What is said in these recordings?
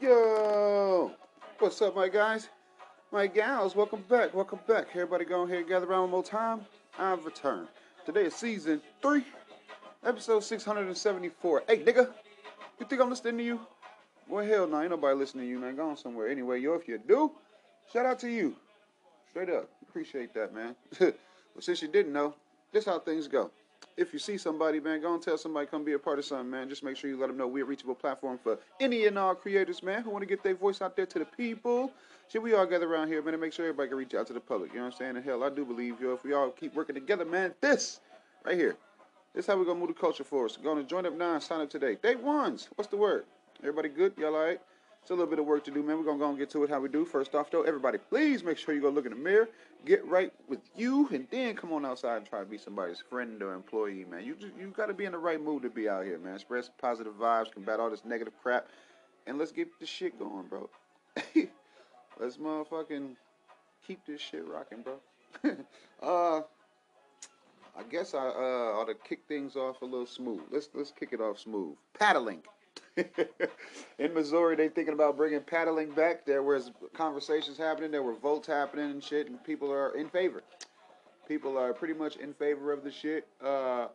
Yo, what's up, my guys? My gals, welcome back, welcome back. Everybody go here, gather around one more time. I've returned. Today is season three, episode 674. Hey, nigga, you think I'm listening to you? Well, hell no, ain't nobody listening to you, man. Go on somewhere. Anyway, yo, if you do, shout out to you. Straight up. Appreciate that, man. well, since you didn't know, this how things go. If you see somebody, man, go and tell somebody come be a part of something, man. Just make sure you let them know we're a reachable platform for any and all creators, man, who want to get their voice out there to the people. Should we all gather around here, man, and make sure everybody can reach out to the public? You know what I'm saying? And hell, I do believe, yo, if we all keep working together, man, this right here, this how we're gonna move the culture forward. So go to join up now and sign up today. Day ones. What's the word? Everybody good? Y'all all right? It's a little bit of work to do, man. We're gonna go and get to it how we do. First off, though, everybody, please make sure you go look in the mirror, get right with you, and then come on outside and try to be somebody's friend or employee, man. You just, you got to be in the right mood to be out here, man. Express positive vibes, combat all this negative crap, and let's get this shit going, bro. let's motherfucking keep this shit rocking, bro. uh, I guess I uh, ought to kick things off a little smooth. Let's let's kick it off smooth. Paddling. in Missouri, they're thinking about bringing paddling back. There was conversations happening. There were votes happening and shit, and people are in favor. People are pretty much in favor of the shit. Uh,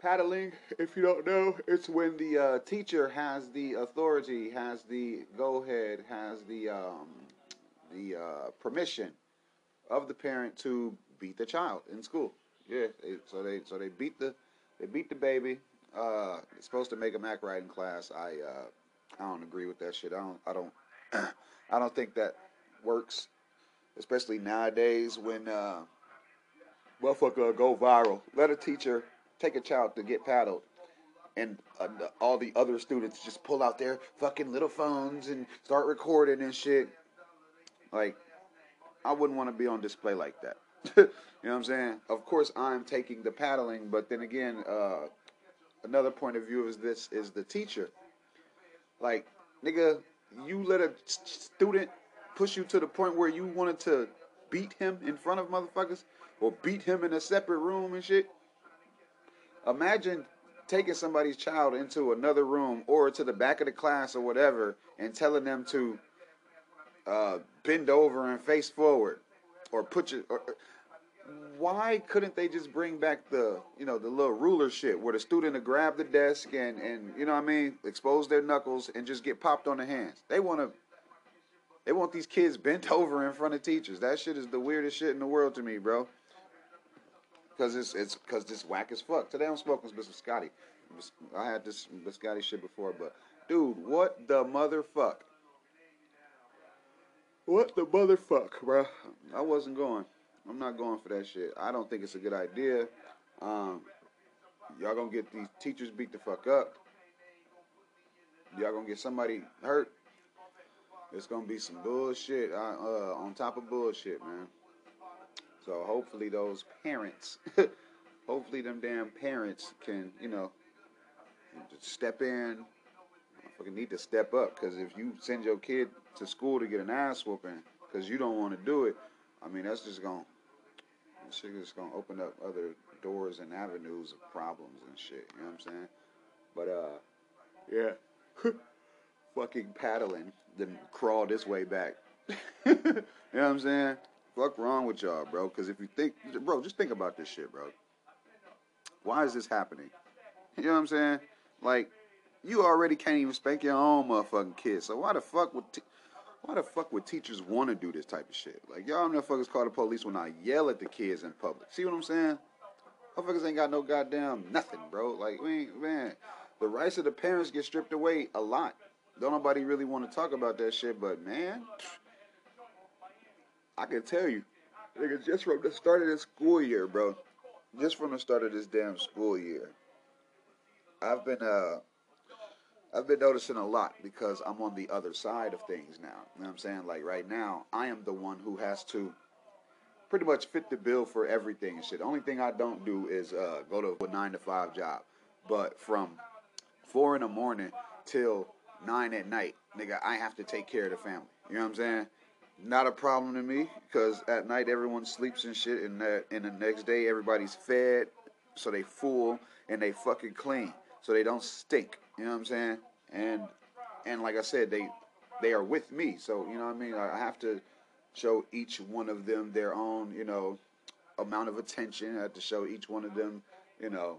paddling, if you don't know, it's when the uh, teacher has the authority, has the go ahead, has the um, the uh, permission of the parent to beat the child in school. Yeah, so they so they beat the they beat the baby uh, supposed to make a Mac in class. I uh, I don't agree with that shit. I don't I don't I don't think that works, especially nowadays when uh, motherfucker go viral. Let a teacher take a child to get paddled, and uh, all the other students just pull out their fucking little phones and start recording and shit. Like, I wouldn't want to be on display like that. you know what I'm saying? Of course, I'm taking the paddling, but then again, uh, another point of view is this is the teacher. Like, nigga, you let a student push you to the point where you wanted to beat him in front of motherfuckers or beat him in a separate room and shit. Imagine taking somebody's child into another room or to the back of the class or whatever and telling them to uh, bend over and face forward or put your or, why couldn't they just bring back the you know the little ruler shit where the student would grab the desk and and you know what I mean expose their knuckles and just get popped on the hands? They want to. They want these kids bent over in front of teachers. That shit is the weirdest shit in the world to me, bro. Cause it's it's cause this whack as fuck. Today I'm smoking some Scotty. I had this Scotty shit before, but dude, what the motherfuck? What the motherfuck, bro? I wasn't going. I'm not going for that shit. I don't think it's a good idea. Um, y'all gonna get these teachers beat the fuck up. Y'all gonna get somebody hurt. It's gonna be some bullshit uh, uh, on top of bullshit, man. So hopefully those parents, hopefully them damn parents can, you know, step in. Fucking need to step up because if you send your kid to school to get an ass whooping because you don't want to do it, I mean that's just gonna shit is gonna open up other doors and avenues of problems and shit. You know what I'm saying? But uh, yeah, fucking paddling, then crawl this way back. you know what I'm saying? Fuck wrong with y'all, bro? Because if you think, bro, just think about this shit, bro. Why is this happening? You know what I'm saying? Like, you already can't even spank your own motherfucking kid. So why the fuck would t- why the fuck would teachers want to do this type of shit? Like, y'all motherfuckers call the police when I yell at the kids in public. See what I'm saying? Motherfuckers ain't got no goddamn nothing, bro. Like, we ain't, man, the rights of the parents get stripped away a lot. Don't nobody really want to talk about that shit, but man, I can tell you, nigga, just from the start of this school year, bro, just from the start of this damn school year, I've been uh I've been noticing a lot because I'm on the other side of things now. You know what I'm saying? Like right now, I am the one who has to pretty much fit the bill for everything and shit. The only thing I don't do is uh, go to a nine to five job. But from four in the morning till nine at night, nigga, I have to take care of the family. You know what I'm saying? Not a problem to me because at night everyone sleeps and shit, and that and the next day everybody's fed, so they full and they fucking clean, so they don't stink. You know what I'm saying? And and like I said, they they are with me. So you know what I mean. I have to show each one of them their own, you know, amount of attention. I have to show each one of them, you know,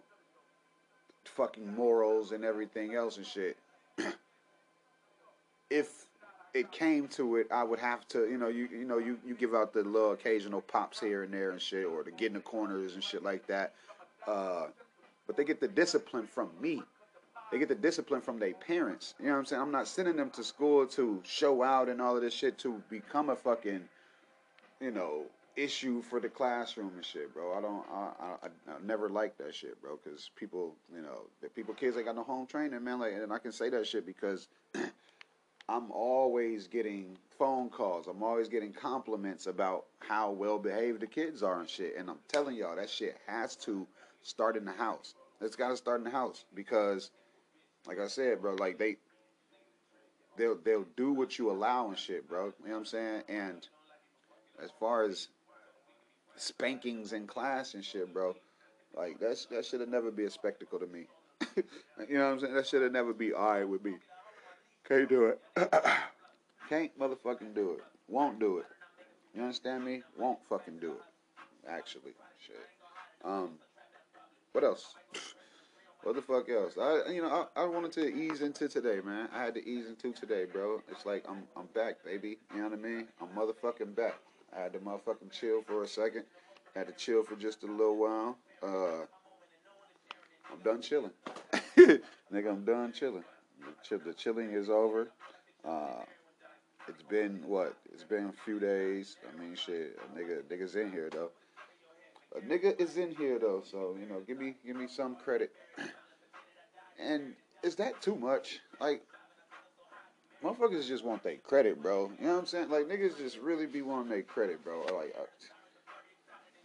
fucking morals and everything else and shit. if it came to it, I would have to, you know, you you know, you, you give out the little occasional pops here and there and shit, or to get in the corners and shit like that. Uh, but they get the discipline from me. They get the discipline from their parents. You know what I'm saying? I'm not sending them to school to show out and all of this shit to become a fucking, you know, issue for the classroom and shit, bro. I don't, I, I, I never like that shit, bro. Because people, you know, the people, kids they got no home training, man. Like, and I can say that shit because I'm always getting phone calls. I'm always getting compliments about how well behaved the kids are and shit. And I'm telling y'all, that shit has to start in the house. It's got to start in the house because like I said, bro, like they they'll they'll do what you allow and shit, bro. You know what I'm saying? And as far as spankings in class and shit, bro, like that's that should have never be a spectacle to me. you know what I'm saying? That should have never be alright with me. Can't do it. Can't motherfucking do it. Won't do it. You understand me? Won't fucking do it. Actually, shit. Um, what else? What the fuck else? I you know I, I wanted to ease into today, man. I had to ease into today, bro. It's like I'm I'm back, baby. You know what I mean? I'm motherfucking back. I had to motherfucking chill for a second. Had to chill for just a little while. Uh, I'm done chilling. Nigga, I'm done chilling. The, chilling is over. Uh, it's been what? It's been a few days. I mean, shit. Nigga, nigga's in here though. A nigga is in here though, so you know, give me give me some credit. And is that too much? Like, motherfuckers just want their credit, bro. You know what I'm saying? Like niggas just really be wanting their credit, bro. Like,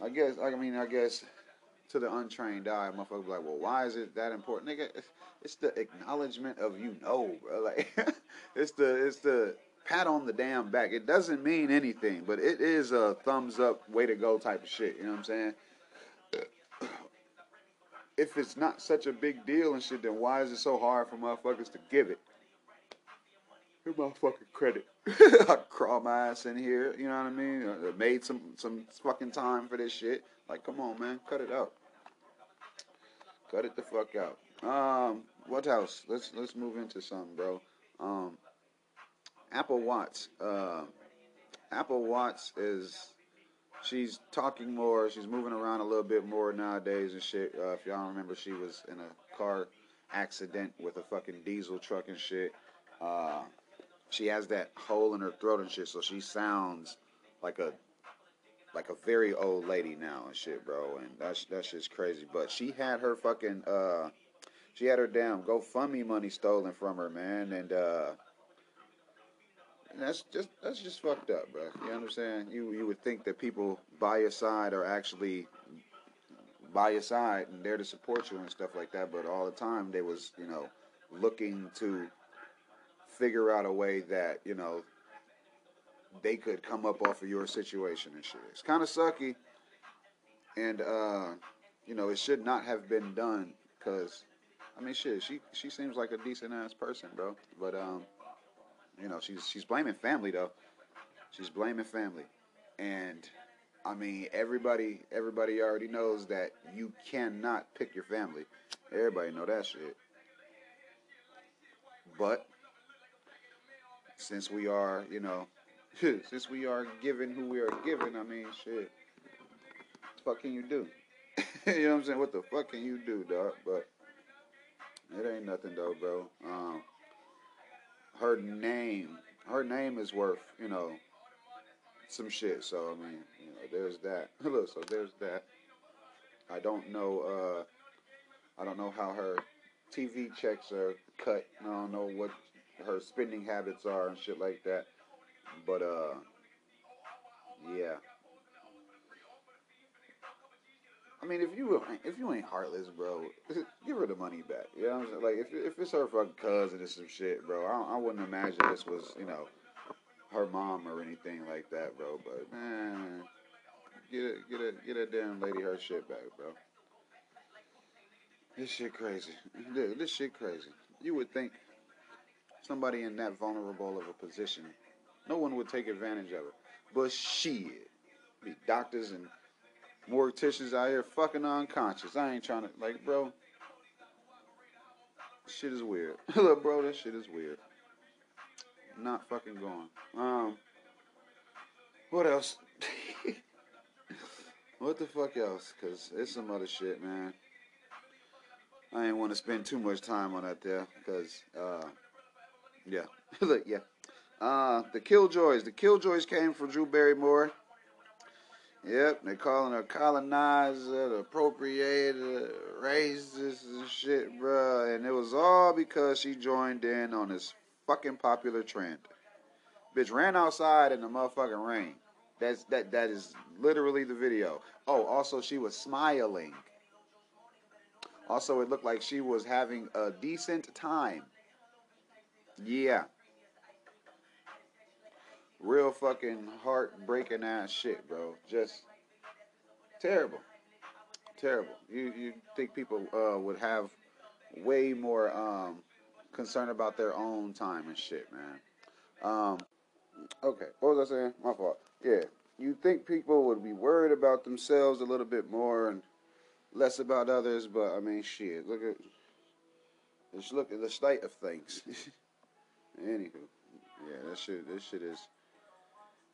I, I guess, I mean, I guess to the untrained eye, motherfuckers be like, well, why is it that important, nigga? It's the acknowledgement of you know, bro. Like, it's the it's the pat on the damn back. It doesn't mean anything, but it is a thumbs up, way to go type of shit. You know what I'm saying? If it's not such a big deal and shit, then why is it so hard for motherfuckers to give it? Here's my fucking credit. I crawl my ass in here. You know what I mean? I made some some fucking time for this shit. Like, come on, man, cut it out. Cut it the fuck out. Um, what else? Let's let's move into something, bro. Um, Apple Watts. Uh, Apple Watts is she's talking more. She's moving around a little bit more nowadays and shit. Uh, if y'all remember, she was in a car accident with a fucking diesel truck and shit. Uh, she has that hole in her throat and shit, so she sounds like a like a very old lady now and shit, bro. And that's that's just crazy. But she had her fucking uh, she had her damn GoFundMe money stolen from her, man, and uh that's just that's just fucked up, bro. You understand? You you would think that people by your side are actually by your side and there to support you and stuff like that, but all the time they was you know looking to figure out a way that you know they could come up off of your situation and shit. It's kind of sucky, and uh, you know it should not have been done because I mean shit. She she seems like a decent ass person, bro. But um you know, she's she's blaming family though. She's blaming family, and I mean everybody everybody already knows that you cannot pick your family. Everybody know that shit. But since we are, you know, since we are given who we are given, I mean, shit. What can you do? you know what I'm saying? What the fuck can you do, dog? But it ain't nothing though, bro. Um, her name, her name is worth, you know, some shit. So I mean, you know, there's that. Look, so there's that. I don't know. Uh, I don't know how her TV checks are cut. I don't know what her spending habits are and shit like that. But uh, yeah. I mean, if you if you ain't heartless, bro, give her the money back. You know what I'm saying? Like if if it's her fucking cousin or some shit, bro, I, I wouldn't imagine this was you know her mom or anything like that, bro. But man, get a get a get a damn lady her shit back, bro. This shit crazy. This shit crazy. You would think somebody in that vulnerable of a position, no one would take advantage of it. But shit, be doctors and morticians out here fucking unconscious. I ain't trying to like, bro. Shit is weird. Look, bro, this shit is weird. Not fucking going. Um, what else? what the fuck else? Cause it's some other shit, man. I ain't want to spend too much time on that there, cause uh, yeah, look, yeah. Uh, the Killjoys. The Killjoys came from Drew Barrymore. Yep, they calling her colonizer, appropriated, racist and shit, bruh. And it was all because she joined in on this fucking popular trend. Bitch ran outside in the motherfucking rain. That's that that is literally the video. Oh, also she was smiling. Also, it looked like she was having a decent time. Yeah. Real fucking heartbreaking ass shit, bro. Just terrible. Terrible. You you think people uh, would have way more um, concern about their own time and shit, man. Um, okay, what was I saying? My fault. Yeah, you think people would be worried about themselves a little bit more and less about others, but I mean, shit. Look at just look at the state of things. Anywho, yeah, that shit. This shit is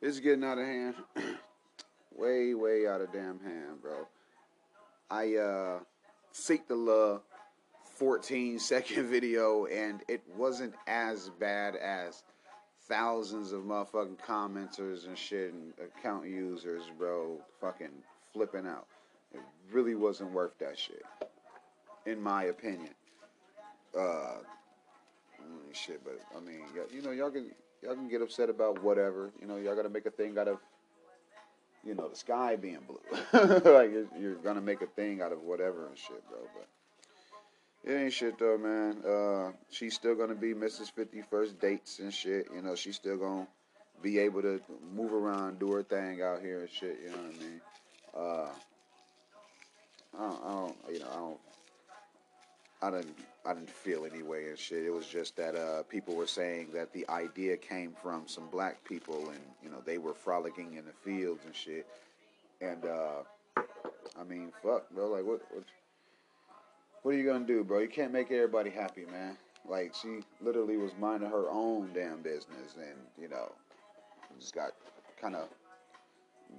it's getting out of hand. way, way out of damn hand, bro. I uh seek the love 14 second video and it wasn't as bad as thousands of motherfucking commenters and shit and account users, bro, fucking flipping out. It really wasn't worth that shit, in my opinion. Uh, shit, but I mean, you know, y'all can y'all can get upset about whatever. You know, y'all gotta make a thing out of, you know, the sky being blue. like you're gonna make a thing out of whatever and shit, bro. But it ain't shit though, man. Uh, she's still gonna be Mrs. 50 First Dates and shit. You know, she's still gonna be able to move around, do her thing out here and shit. You know what I mean? Uh, I don't, I don't, you know, I don't. I didn't, I didn't feel anyway and shit. It was just that uh, people were saying that the idea came from some black people, and you know they were frolicking in the fields and shit. And uh, I mean, fuck, bro. Like, what, what, what are you gonna do, bro? You can't make everybody happy, man. Like, she literally was minding her own damn business, and you know, just got kind of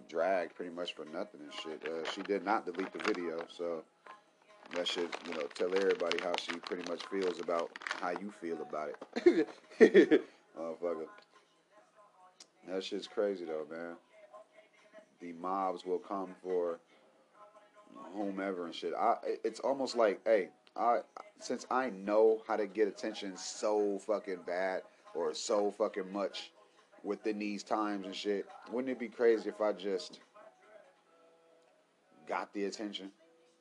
dragged pretty much for nothing and shit. Uh, she did not delete the video, so that should, you know, tell everybody how she pretty much feels about how you feel about it. Motherfucker. That shit's crazy though, man. The mobs will come for whomever and shit. I it's almost like, hey, I since I know how to get attention so fucking bad or so fucking much within these times and shit, wouldn't it be crazy if I just got the attention?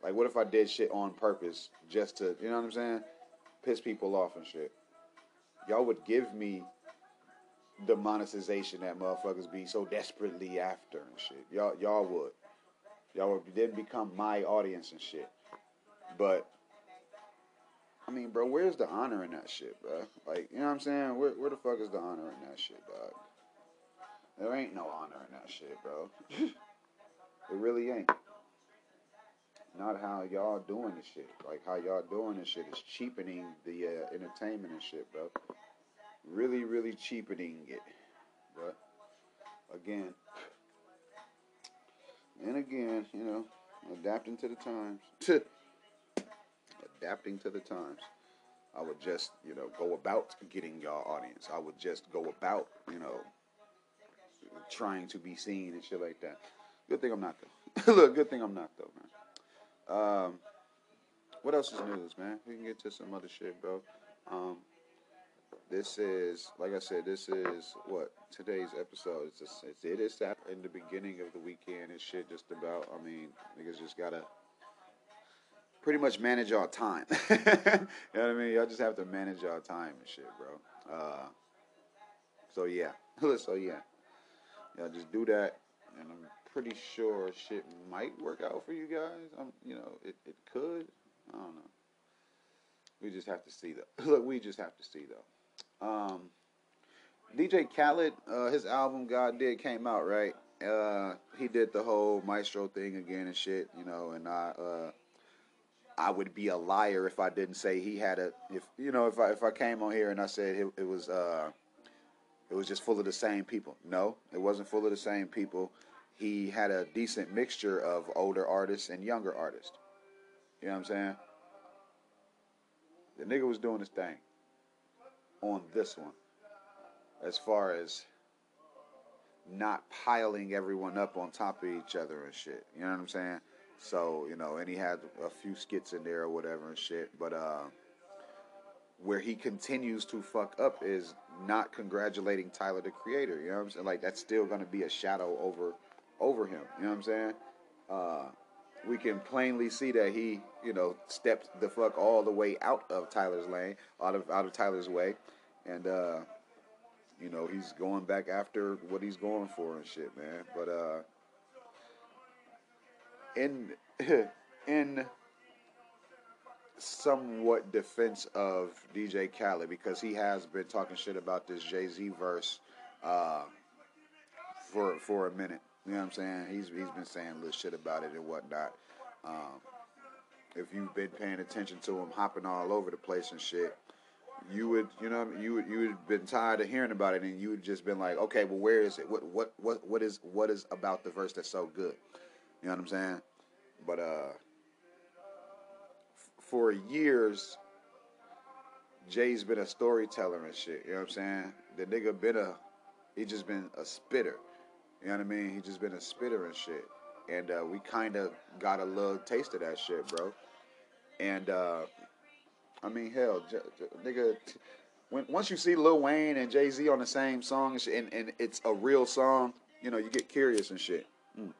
Like, what if I did shit on purpose just to, you know what I'm saying? Piss people off and shit. Y'all would give me the monetization that motherfuckers be so desperately after and shit. Y'all, y'all would. Y'all would then become my audience and shit. But, I mean, bro, where's the honor in that shit, bro? Like, you know what I'm saying? Where, where the fuck is the honor in that shit, dog? There ain't no honor in that shit, bro. it really ain't. Not how y'all doing this shit. Like how y'all doing this shit is cheapening the uh, entertainment and shit, bro. Really, really cheapening it. But again, and again, you know, adapting to the times. adapting to the times. I would just, you know, go about getting y'all audience. I would just go about, you know, trying to be seen and shit like that. Good thing I'm not though. Look, good thing I'm not though, man. Um, what else is news, man? We can get to some other shit, bro. Um, this is, like I said, this is what today's episode. It's, just, it's that in the beginning of the weekend and shit. Just about, I mean, niggas just gotta pretty much manage y'all time. you know what I mean? Y'all just have to manage y'all time and shit, bro. Uh, so yeah, so yeah, y'all just do that, and I'm pretty sure shit might work out for you guys. I'm, you know, it, it could. I don't know. We just have to see though. Look, we just have to see though. Um, DJ Khaled, uh, his album God Did came out right. Uh, he did the whole maestro thing again and shit, you know. And I, uh, I would be a liar if I didn't say he had a. If you know, if I if I came on here and I said it, it was, uh, it was just full of the same people. No, it wasn't full of the same people. He had a decent mixture of older artists and younger artists. You know what I'm saying? The nigga was doing his thing on this one as far as not piling everyone up on top of each other and shit. You know what I'm saying? So, you know, and he had a few skits in there or whatever and shit. But uh where he continues to fuck up is not congratulating Tyler the creator. You know what I'm saying? Like that's still gonna be a shadow over over him. You know what I'm saying? Uh we can plainly see that he, you know, stepped the fuck all the way out of Tyler's lane, out of out of Tyler's way. And uh you know, he's going back after what he's going for and shit, man. But uh in in somewhat defense of DJ Khaled because he has been talking shit about this Jay Z verse uh, for for a minute. You know what I'm saying? He's he's been saying little shit about it and whatnot. Um, if you've been paying attention to him hopping all over the place and shit, you would you know you would you would have been tired of hearing about it and you would just been like, okay, well where is it? What what what what is what is about the verse that's so good? You know what I'm saying? But uh, for years, Jay's been a storyteller and shit. You know what I'm saying? The nigga been a, he just been a spitter. You know what I mean? He just been a spitter and shit. And uh, we kind of got a little taste of that shit, bro. And uh, I mean, hell, j- j- nigga. T- when, once you see Lil Wayne and Jay Z on the same song and, shit, and, and it's a real song, you know, you get curious and shit. Mm.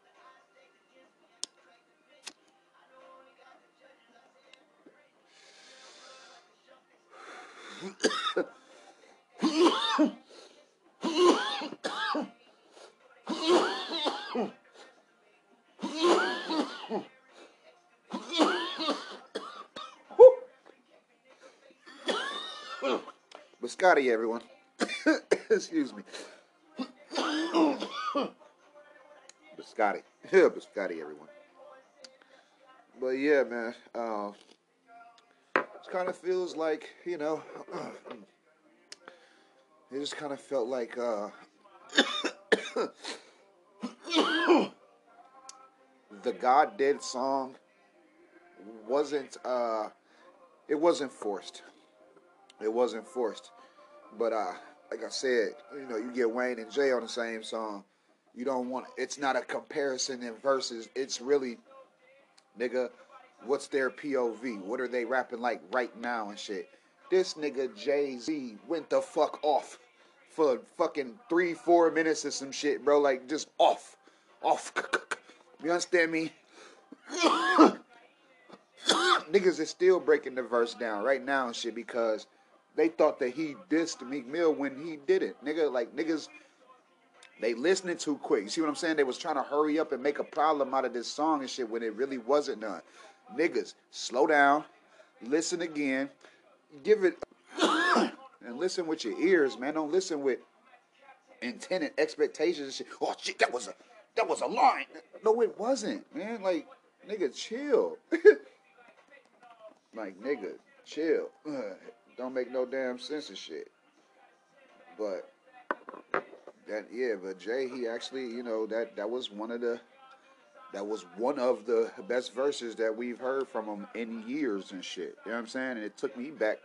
Biscotti, everyone. Excuse me. Biscotti. Biscotti, everyone. But yeah, man. Uh, it kind of feels like, you know, it just kind of felt like uh, the God Did song wasn't, uh, it wasn't forced. It wasn't forced. But uh, like I said, you know, you get Wayne and Jay on the same song. You don't want it's not a comparison in verses. It's really nigga, what's their POV? What are they rapping like right now and shit? This nigga Jay-Z went the fuck off for fucking three, four minutes or some shit, bro. Like just off. Off. You understand me? Niggas is still breaking the verse down right now and shit because they thought that he dissed Meek Mill when he did it. Nigga, like niggas, they listening too quick. You see what I'm saying? They was trying to hurry up and make a problem out of this song and shit when it really wasn't none. Niggas, slow down, listen again, give it, and listen with your ears, man. Don't listen with intent and expectations and shit. Oh shit, that was a that was a line. No, it wasn't, man. Like, nigga, chill. like, nigga, chill. Don't make no damn sense of shit. But that yeah, but Jay, he actually, you know, that that was one of the that was one of the best verses that we've heard from him in years and shit. You know what I'm saying? And it took me back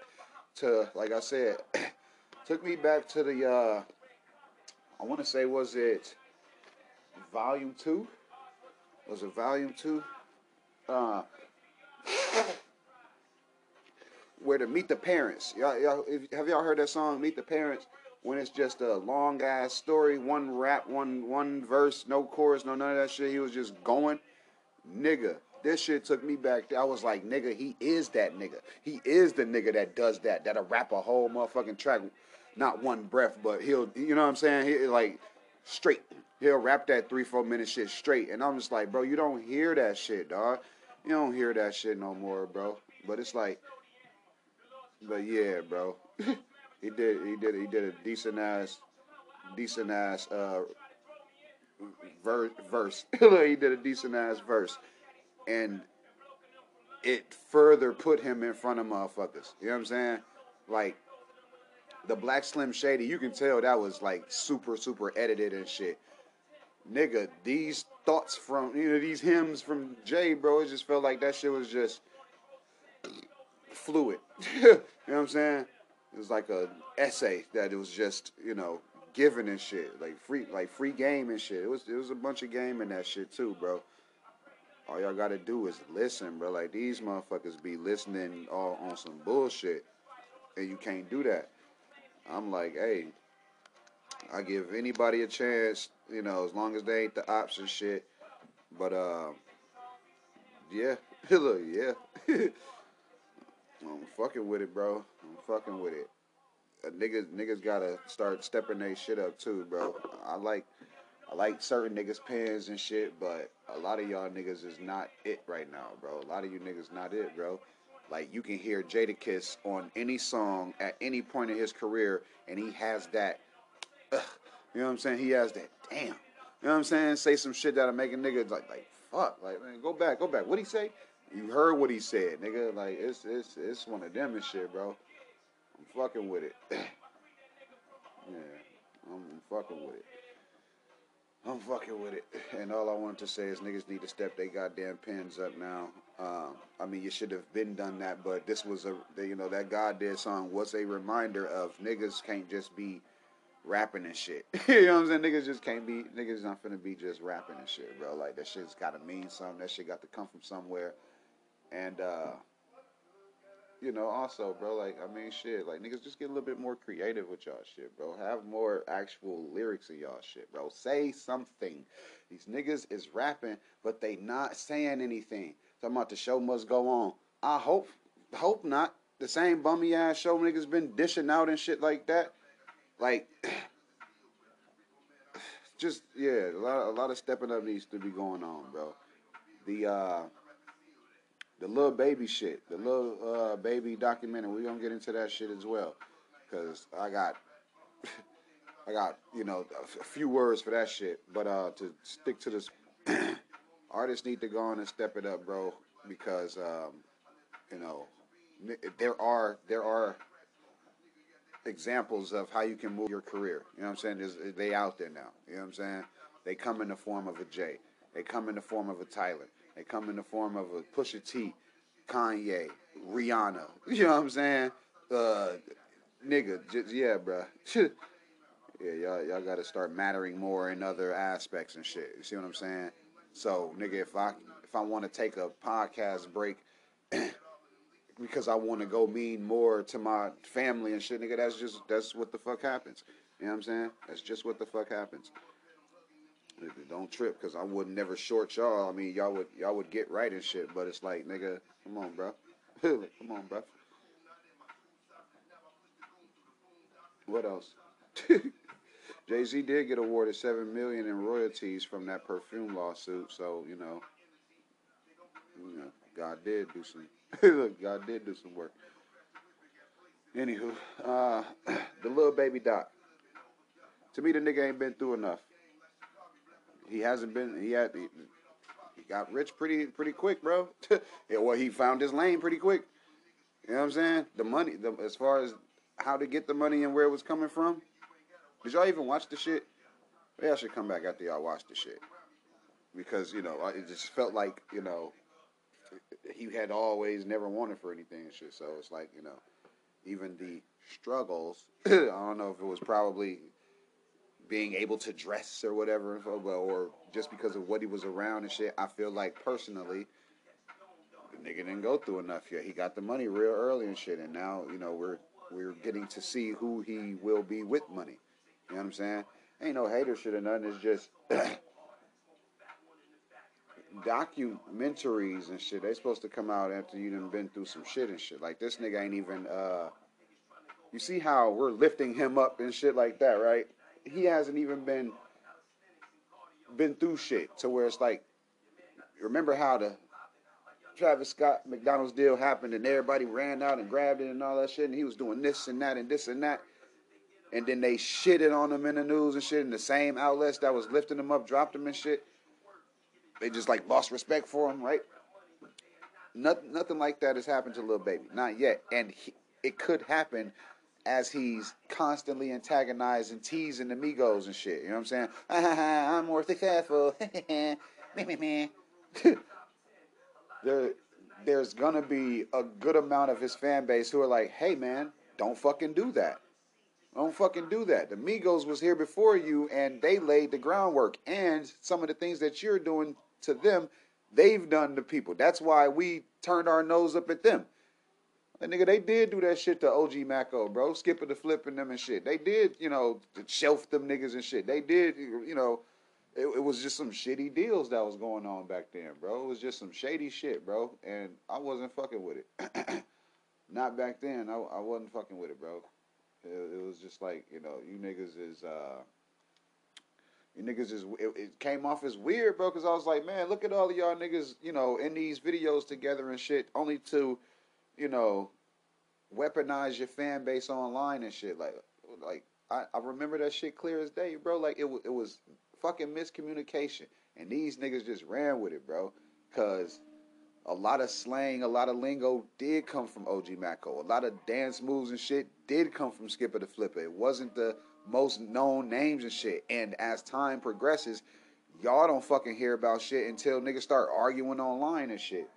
to, like I said, took me back to the uh I want to say was it volume two? Was it volume two? Uh, where to meet the parents. Y'all, y'all, if, have y'all heard that song, "Meet the Parents"? When it's just a long ass story, one rap, one one verse, no chorus, no none of that shit. He was just going, nigga. This shit took me back. I was like, nigga, he is that nigga. He is the nigga that does that. That'll rap a whole motherfucking track, not one breath, but he'll, you know what I'm saying? He like straight. He'll rap that three, four minute shit straight. And I'm just like, bro, you don't hear that shit, dog. You don't hear that shit no more, bro. But it's like, but yeah, bro. He did. He did. He did a decent ass, decent ass uh, verse. verse. he did a decent ass verse, and it further put him in front of motherfuckers. You know what I'm saying? Like the Black Slim Shady, you can tell that was like super super edited and shit. Nigga, these thoughts from you know these hymns from Jay, bro, it just felt like that shit was just fluid. you know what I'm saying? It was like a essay that it was just you know given and shit, like free like free game and shit. It was it was a bunch of game in that shit too, bro. All y'all gotta do is listen, bro. Like these motherfuckers be listening all on some bullshit, and you can't do that. I'm like, hey, I give anybody a chance, you know, as long as they ain't the ops and shit. But uh, yeah, look, yeah. I'm fucking with it, bro. I'm fucking with it. Uh, niggas, niggas gotta start stepping their shit up too, bro. I like, I like certain niggas pens and shit, but a lot of y'all niggas is not it right now, bro. A lot of you niggas not it, bro. Like you can hear Jadakiss on any song at any point in his career, and he has that. You know what I'm saying? He has that. Damn. You know what I'm saying? Say some shit that'll make a nigga like like fuck. Like man, go back, go back. What'd he say? You heard what he said, nigga. Like it's it's it's one of them and shit, bro. I'm fucking with it. yeah, I'm fucking with it. I'm fucking with it. And all I wanted to say is niggas need to step their goddamn pens up now. Um, I mean, you should have been done that, but this was a, you know, that God did song was a reminder of niggas can't just be rapping and shit. you know what I'm saying? Niggas just can't be, niggas not finna be just rapping and shit, bro. Like, that shit's gotta mean something. That shit got to come from somewhere. And, uh, you know, also, bro, like, I mean, shit, like, niggas just get a little bit more creative with y'all shit, bro. Have more actual lyrics in y'all shit, bro. Say something. These niggas is rapping, but they not saying anything. Talking about the show must go on. I hope, hope not. The same bummy ass show niggas been dishing out and shit like that. Like, just, yeah, a lot, a lot of stepping up needs to be going on, bro. The, uh, the Lil Baby shit, the little uh, Baby documentary. We're gonna get into that shit as well, cause I got, I got you know a few words for that shit. But uh, to stick to this, artists need to go on and step it up, bro, because um, you know there are there are examples of how you can move your career. You know what I'm saying? There's, they out there now. You know what I'm saying? They come in the form of a Jay. They come in the form of a Tyler. They come in the form of a Pusha T, Kanye, Rihanna. You know what I'm saying? Uh, nigga, yeah, bro. yeah, y'all, y'all got to start mattering more in other aspects and shit. You see what I'm saying? So, nigga, if I if I want to take a podcast break because I want to go mean more to my family and shit, nigga, that's just that's what the fuck happens. You know what I'm saying? That's just what the fuck happens. Don't trip, cause I would never short y'all. I mean, y'all would y'all would get right and shit, but it's like, nigga, come on, bro. come on, bro. What else? Jay Z did get awarded seven million in royalties from that perfume lawsuit, so you know, you know, God did do some. God did do some work. Anywho, uh, the Lil Baby doc. To me, the nigga ain't been through enough he hasn't been. He had. He, he got rich pretty pretty quick, bro. yeah, well, he found his lane pretty quick. You know what I'm saying? The money, the, as far as how to get the money and where it was coming from. Did y'all even watch the shit? Maybe I should come back after y'all watch the shit because you know it just felt like you know he had always never wanted for anything and shit. So it's like you know even the struggles. I don't know if it was probably being able to dress or whatever, or just because of what he was around and shit. I feel like personally, the nigga didn't go through enough yet. He got the money real early and shit, and now you know we're we're getting to see who he will be with money. You know what I'm saying? Ain't no hater shit or nothing. It's just documentaries and shit. They supposed to come out after you done been through some shit and shit. Like this nigga ain't even. uh You see how we're lifting him up and shit like that, right? He hasn't even been been through shit to where it's like remember how the Travis Scott McDonald's deal happened and everybody ran out and grabbed it and all that shit and he was doing this and that and this and that. and then they shitted on him in the news and shit, and the same outlets that was lifting him up dropped him and shit. They just like lost respect for him, right? Nothing, nothing like that has happened to Lil Baby, not yet, and he, it could happen as he's constantly antagonizing, teasing the Migos and shit. You know what I'm saying? I'm more successful. there, there's gonna be a good amount of his fan base who are like, "Hey, man, don't fucking do that. Don't fucking do that. The Migos was here before you, and they laid the groundwork. And some of the things that you're doing to them, they've done to people. That's why we turned our nose up at them. And nigga, they did do that shit to OG Maco, bro. Skippa Da Flippa them and shit. They did, you know, shelf them niggas and shit. They did, you know, it, it, was just some shitty deals that was going on back then, bro. It was just some shady shit, bro. And I wasn't fucking with it. Not back then. I, I wasn't fucking with it, bro. It, it, was just like, you know, you niggas is, uh, you niggas is, it, it came off as weird, bro, because I was like, man, look at all of y'all niggas, you know, in these videos together and shit, only to you know, weaponize your fan base online and shit. Like, like I, I remember that shit clear as day, bro. Like it it was fucking miscommunication, and these niggas just ran with it, bro. Cause a lot of slang, a lot of lingo did come from OG Maco. A lot of dance moves and shit did come from Skippa Da Flippa. It wasn't the most known names and shit. And as time progresses, y'all don't fucking hear about shit until niggas start arguing online and shit.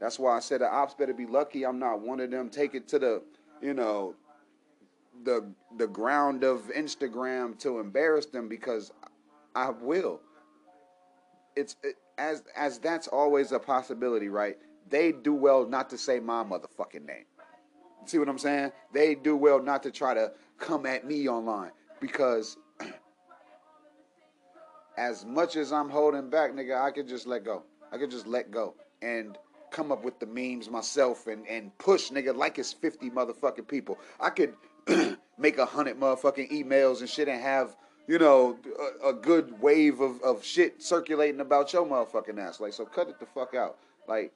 That's why I said the ops better be lucky I'm not one of them. Take it to the, you know, the the ground of Instagram to embarrass them because I will. It's it, as as that's always a possibility, right? They do well not to say my motherfucking name. See what I'm saying? They do well not to try to come at me online because as much as I'm holding back, nigga, I could just let go. I could just let go and come up with the memes myself and, and push nigga like it's 50 motherfucking people. I could make a hundred motherfucking emails and shit and have, you know, a, a, good wave of, of shit circulating about your motherfucking ass. Like, so cut it the fuck out. Like,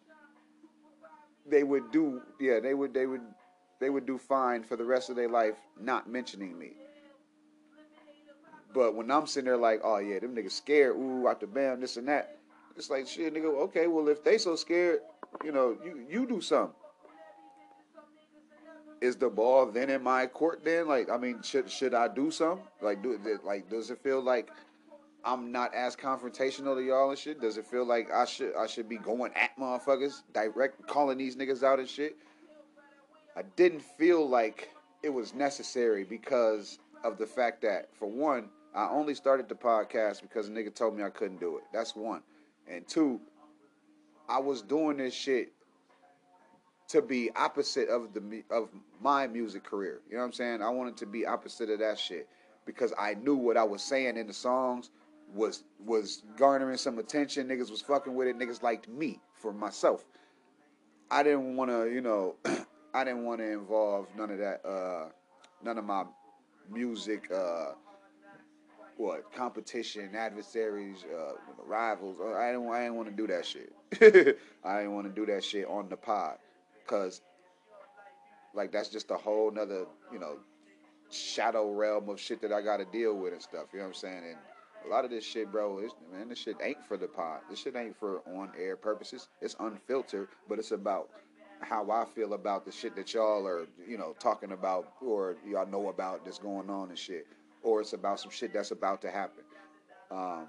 they would do, yeah, they would, they would, they would do fine for the rest of their life not mentioning me. But when I'm sitting there like, oh yeah, them niggas scared, ooh, out the bam, this and that. It's like shit, nigga. Okay, well if they so scared, you know, you you do something. Is the ball then in my court? Then, like, I mean, should should I do something? Like, do like, does it feel like I'm not as confrontational to y'all and shit? Does it feel like I should I should be going at motherfuckers, direct calling these niggas out and shit? I didn't feel like it was necessary because of the fact that, for one, I only started the podcast because a nigga told me I couldn't do it. That's one. And two, I was doing this shit to be opposite of the of my music career. You know what I'm saying? I wanted to be opposite of that shit because I knew what I was saying in the songs was was garnering some attention. Niggas was fucking with it. Niggas liked me for myself. I didn't want to, you know, I didn't want to involve none of that, uh, none of my music uh, what competition, adversaries, uh, rivals. Uh, I didn't, I didn't want to do that shit. I didn't want to do that shit on the pod, cause like that's just a whole nother, you know, shadow realm of shit that I got to deal with and stuff. You know what I'm saying? And a lot of this shit, bro, is, man, this shit ain't for the pod. This shit ain't for on air purposes. It's unfiltered, but it's about how I feel about the shit that y'all are, you know, talking about or y'all know about that's going on and shit or it's about some shit that's about to happen. Um,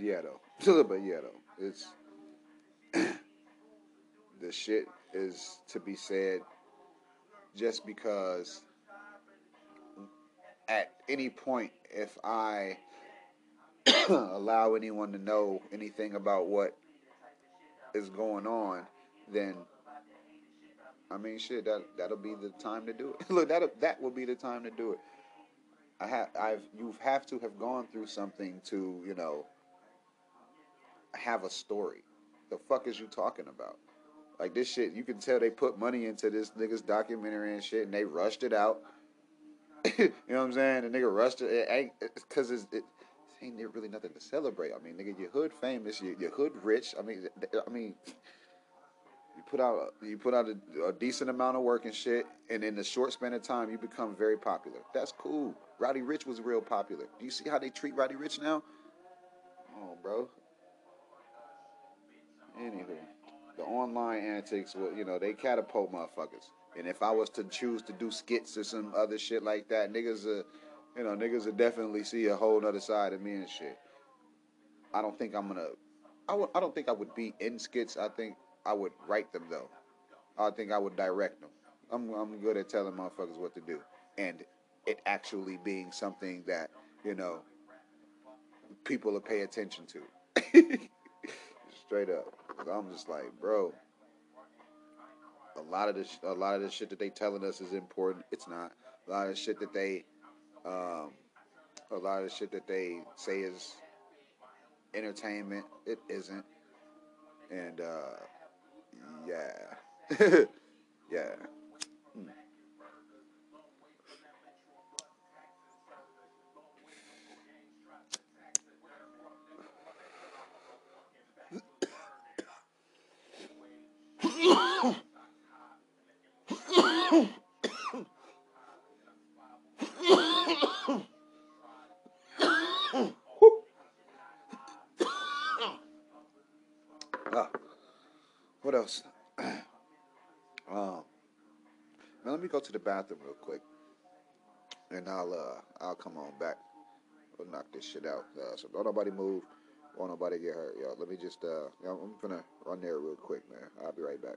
yeah, though. but yeah, though. It's the shit is to be said just because at any point, if I allow anyone to know anything about what is going on, then I mean, shit, that that'll be the time to do it. Look, that that will be the time to do it. I have I've you have to have gone through something to you know have a story. The fuck is you talking about? Like this shit, you can tell they put money into this nigga's documentary and shit, and they rushed it out. you know what I'm saying? The nigga rushed it. It ain't because it's, it, ain't really nothing to celebrate. I mean, nigga, your hood famous, your, your hood rich. I mean, I mean, you put out you put out a, a, decent amount of work and shit, and in a short span of time, you become very popular. That's cool. Roddy Ricch was real popular. Do you see how they treat Roddy Ricch now? Oh, bro. Anywho, the online antics, will, you know, they catapult motherfuckers. And if I was to choose to do skits or some other shit like that, niggas, uh, you know, niggas would definitely see a whole other side of me and shit. I don't think I'm gonna. I w- I don't think I would be in skits. I think I would write them though. I think I would direct them. I'm I'm good at telling motherfuckers what to do, and it actually being something that you know people will pay attention to. Straight up, I'm just like, bro. A lot of this, a lot of the shit that they telling us is important. It's not. A lot of shit that they, um, a lot of shit that they say is entertainment. It isn't. And uh, yeah, yeah. Hmm. To the bathroom real quick, and I'll uh, I'll come on back. We'll knock this shit out. Uh, so don't nobody move. Won't nobody get hurt, y'all. Let me just uh, I'm gonna run there real quick, man. I'll be right back.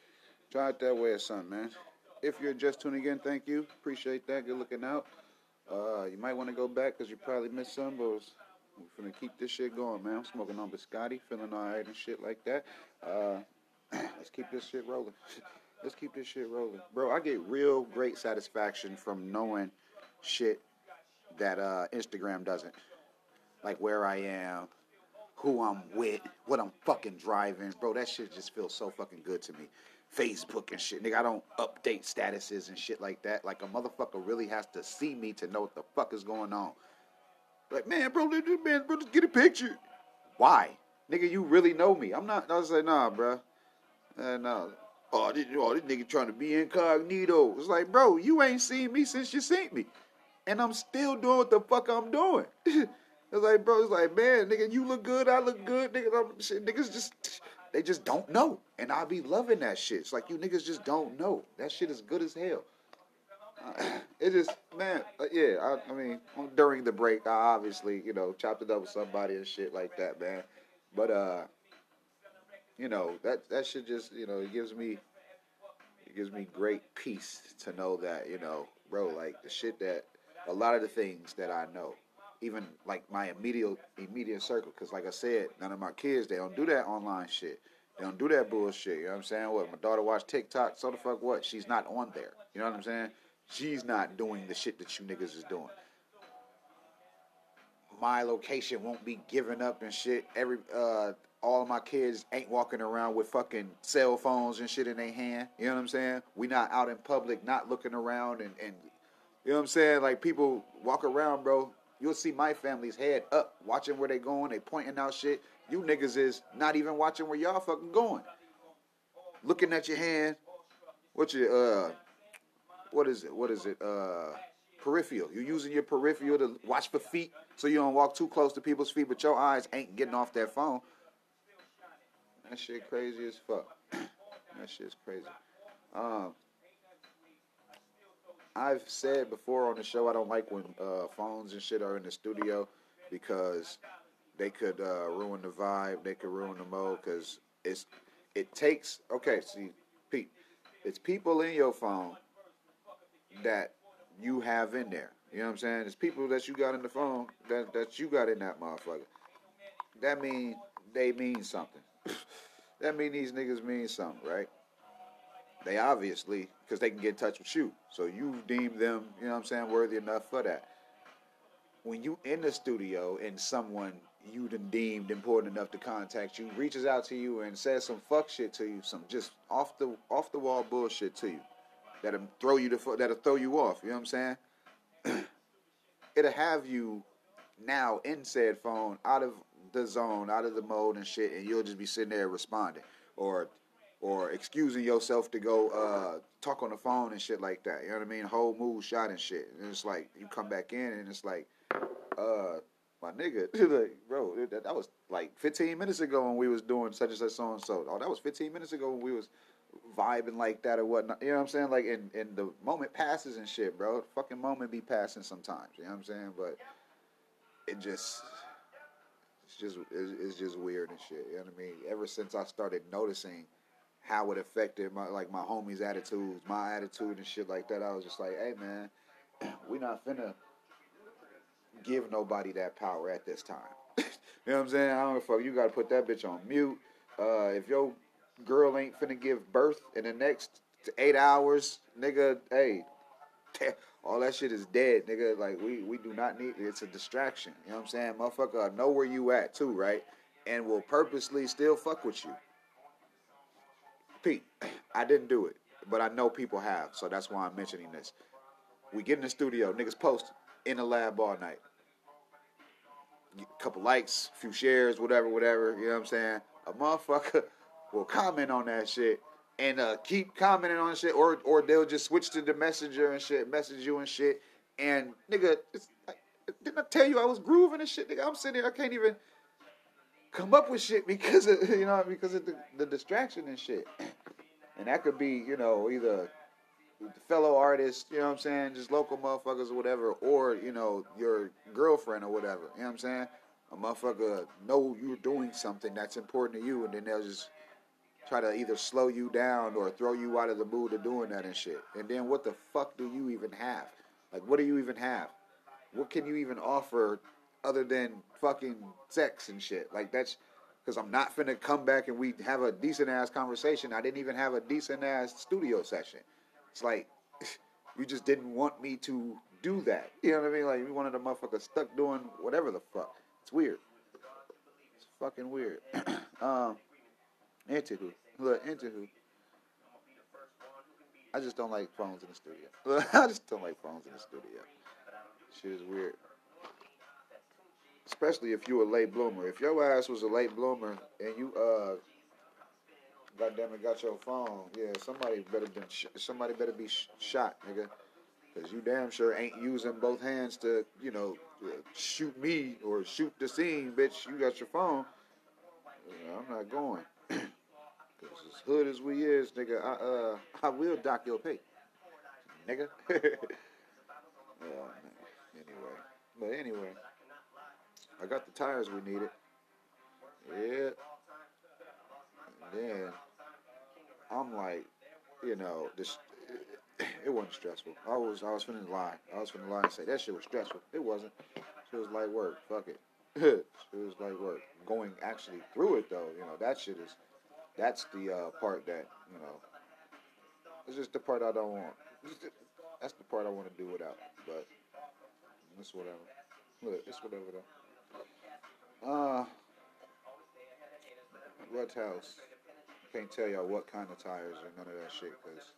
Try it that way or something, man. If you're just tuning in, thank you. Appreciate that. Good looking out. Uh, you might want to go back because you probably missed some, but we're finna keep this shit going, man. I'm smoking on biscotti, feeling alright and shit like that. Uh, let's keep this shit rolling. let's keep this shit rolling. Bro, I get real great satisfaction from knowing shit that uh, Instagram doesn't. Like where I am, who I'm with, what I'm fucking driving. Bro, that shit just feels so fucking good to me. Facebook and shit. Nigga, I don't update statuses and shit like that. Like a motherfucker really has to see me to know what the fuck is going on. Like, man, bro, man, bro, just get a picture. Why? Nigga, you really know me. I'm not, I was like, nah, bro. Uh, nah. Oh, this, oh, this nigga trying to be incognito. It's like, bro, you ain't seen me since you seen me. And I'm still doing what the fuck I'm doing. it's like, bro, it's like, man, nigga, you look good, I look good, nigga. I'm, shit, niggas just they just don't know. And I be loving that shit. It's like you niggas just don't know. That shit is good as hell. Uh, just, man, uh, yeah, I, I, mean, during the break, I obviously, you know, chopped it up with somebody and shit like that, man. But, uh, you know, that, that shit just, you know, it gives me, it gives me great peace to know that, you know, bro, like the shit that, a lot of the things that I know, even like my immediate immediate circle. Because like I said, none of my kids they don't do that online shit. They don't do that bullshit. You know what I'm saying? What my daughter watch TikTok, so the fuck what? She's not on there. You know what I'm saying? She's not doing the shit that you niggas is doing. My location won't be given up and shit. Every uh all of my kids ain't walking around with fucking cell phones and shit in their hand. You know what I'm saying? We not out in public, not looking around and, and you know what I'm saying? Like people walk around, bro, You'll see my family's head up, watching where they going. They pointing out shit. You niggas is not even watching where y'all fucking going. Looking at your hand. What's your uh? What is it? What is it? Uh, peripheral. You're using your peripheral to watch for feet, so you don't walk too close to people's feet, but your eyes ain't getting off that phone. That shit crazy as fuck. that shit's crazy. Um, I've said before on the show I don't like when uh, phones and shit are in the studio because they could uh, ruin the vibe, they could ruin the mode because it's it takes okay. See, Pete, it's people in your phone that you have in there. You know what I'm saying? It's people that you got in the phone that that you got in that motherfucker. that mean they mean something. that mean these niggas mean something, right? They obviously, because they can get in touch with you. So you deem them, you know what I'm saying, worthy enough for that. When you in the studio and someone you done deemed important enough to contact you reaches out to you and says some fuck shit to you, some just off the off the wall bullshit to you, that'll throw you to that'll throw you off. You know what I'm saying? It'll have you now in said phone out of the zone, out of the mode and shit, and you'll just be sitting there responding or or excusing yourself to go uh, talk on the phone and shit like that. You know what I mean? Whole mood shot and shit. And it's like you come back in and it's like, uh, my nigga, like, bro, that, that was like 15 minutes ago when we was doing such and such so and so. Oh, that was 15 minutes ago when we was vibing like that or whatnot. You know what I'm saying? Like, and, and the moment passes and shit, bro. fucking moment be passing sometimes. You know what I'm saying? But it just it's just it's, just weird and shit. You know what I mean? Ever since I started noticing how it affected my like my homies' attitudes, my attitude and shit like that, I was just like, hey man, we not finna give nobody that power at this time. you know what I'm saying? I don't give a fuck. You gotta put that bitch on mute. Uh, if your girl ain't finna give birth in the next eight hours, nigga, hey, all that shit is dead, nigga. Like we we do not need it's a distraction. You know what I'm saying? Motherfucker, I know where you at too, right? And will purposely still fuck with you. Pete, I didn't do it, but I know people have, so that's why I'm mentioning this. We get in the studio, niggas post in the lab all night. A couple likes, a few shares, whatever, whatever. You know what I'm saying? A motherfucker will comment on that shit and uh, keep commenting on shit, or or they'll just switch to the messenger and shit, message you and shit. And nigga, like, didn't I tell you I was grooving and shit? Nigga, I'm sitting there, I can't even come up with shit because of you know because of the, the distraction and shit. And that could be you know either fellow artists, you know what I'm saying, just local motherfuckers or whatever, or you know your girlfriend or whatever. You know what I'm saying? A motherfucker know you're doing something that's important to you, and then they'll just try to either slow you down or throw you out of the mood of doing that and shit. And then what the fuck do you even have? Like, what do you even have? What can you even offer other than fucking sex and shit? Like, that's because I'm not finna come back and we have a decent ass conversation. I didn't even have a decent ass studio session. It's like, you just didn't want me to do that. You know what I mean? Like, you wanted a motherfucker stuck doing whatever the fuck. It's weird. It's fucking weird. um, anywho. Look, who? I just don't like phones in the studio. I just don't like phones in the studio. Shit is weird. Especially if you a late bloomer. If your ass was a late bloomer and you uh goddamn it got your phone, yeah, somebody better been sh- somebody better be sh- shot, nigga. Cause you damn sure ain't using both hands to, you know, shoot me or shoot the scene, bitch. You got your phone. I'm not going. Cause as hood as we is, nigga, I uh I will dock your pay, nigga. anyway, but anyway, I got the tires we needed. Yeah. And then I'm like, you know, this it wasn't stressful. I was I was finna lie. I was finna lie and say that shit was stressful. It wasn't. It was like work. Fuck it. it was like work. Going actually through it though, you know, that shit is that's the uh, part that you know. It's just the part I don't want. That's the part I want to do without. But it's whatever. Look, it's whatever though. Uh, Rut House. Can't tell y'all what kind of tires or none of that shit, cause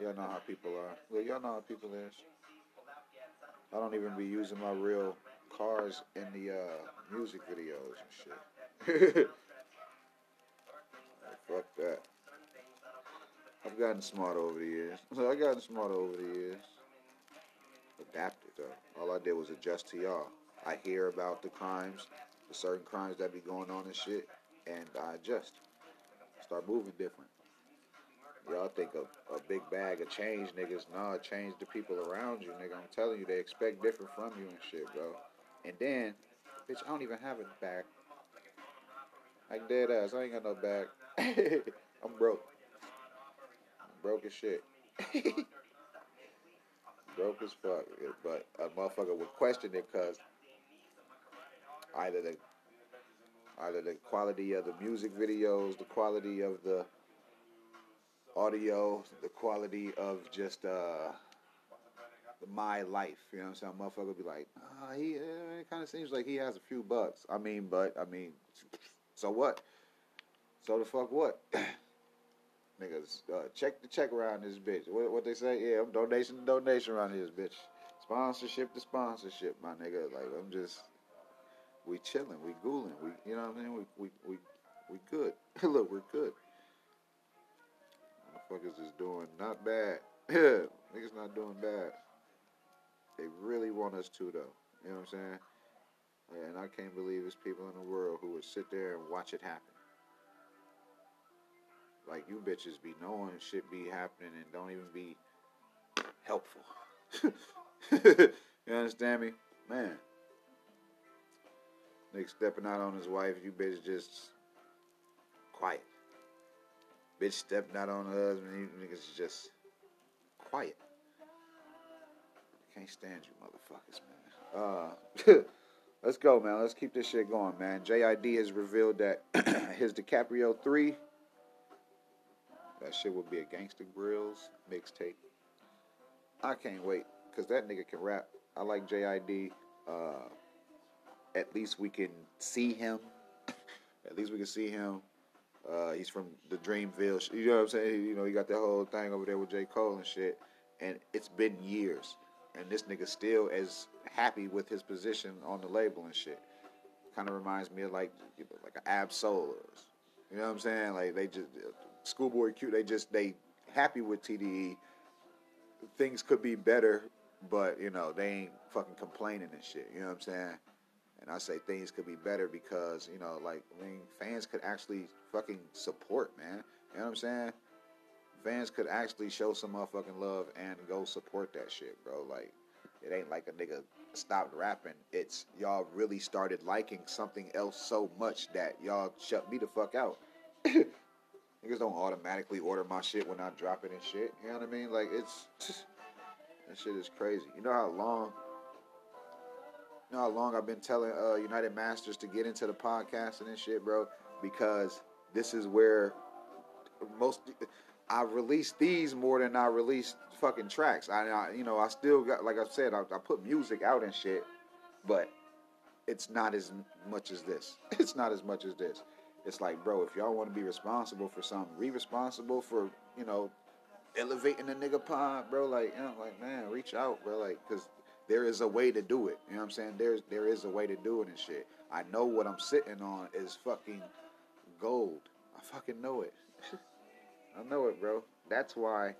y'all know how people are. Look, y'all know how people is. I don't even be using my real cars in the uh, music videos and shit. Fuck that. I've gotten smart over the years. I've gotten smart over the years. Adapted though. All I did was adjust to y'all. I hear about the crimes, the certain crimes that be going on and shit, and I adjust. Start moving different. Y'all think a, a big bag of change, niggas. Nah, change the people around you, nigga. I'm telling you, they expect different from you and shit, bro. And then, bitch, I don't even have a bag. Like dead ass, I ain't got no bag. I'm broke. I'm broke as shit. broke as fuck. But a motherfucker would question it because either the either the quality of the music videos, the quality of the audio, the quality of just uh, my life. You know what I'm saying? Motherfucker be like, ah, he uh, it kind of seems like he has a few bucks. I mean, but I mean, so what? So the fuck what? Niggas, uh, check the check around this bitch. What, what they say? Yeah, I'm donation to donation around this bitch. Sponsorship to sponsorship, my nigga. Like I'm just, we chilling, we gooling, we, you know what I mean? We, we, we, we good. Look, we're good. Motherfuckers is doing not bad. Niggas not doing bad. They really want us to, though. You know what I'm saying? And I can't believe there's people in the world who would sit there and watch it happen. Like you bitches be knowing shit be happening and don't even be helpful. you understand me? Man. Stepping out on his wife, you bitch just quiet. Bitch stepping out on her husband, you niggas just quiet. Can't stand you motherfuckers, man. Uh, let's go, man. Let's keep this shit going, man. JID has revealed that his DiCaprio 3, that shit will be a Gangsta Grillz mixtape. I can't wait, because that nigga can rap. I like JID. Uh, at least we can see him. at least we can see him. Uh, he's from the Dreamville. You know what I'm saying? You know, he got that whole thing over there with J. Cole and shit. And it's been years and this nigga still as happy with his position on the label and shit. Kind of reminds me of like you know, like an Ab-Soul. You know what I'm saying? Like they just Schoolboy Q. They just they happy with TDE. Things could be better, but you know they ain't fucking complaining and shit. You know what I'm saying? And I say things could be better because you know like I mean fans could actually fucking support, man. You know what I'm saying? fans could actually show some motherfucking love and go support that shit, bro. Like, it ain't like a nigga stopped rapping. It's y'all really started liking something else so much that y'all shut me the fuck out. Niggas don't automatically order my shit when I drop it and shit. You know what I mean? Like, it's. That shit is crazy. You know how long. You know how long I've been telling uh, United Masters to get into the podcasting and shit, bro? Because this is where most I release these more than I release fucking tracks. I, I you know, I still got, like I said, I, I, put music out and shit, but it's not as much as this. It's not as much as this. It's like, bro, if y'all want to be responsible for something, be responsible for, you know, elevating the nigga pod, bro. Like, you know, like, man, reach out, bro. Like, cause there is a way to do it. You know what I'm saying? There's there is a way to do it and shit. I know what I'm sitting on is fucking gold. I fucking know it. I know it, bro. That's why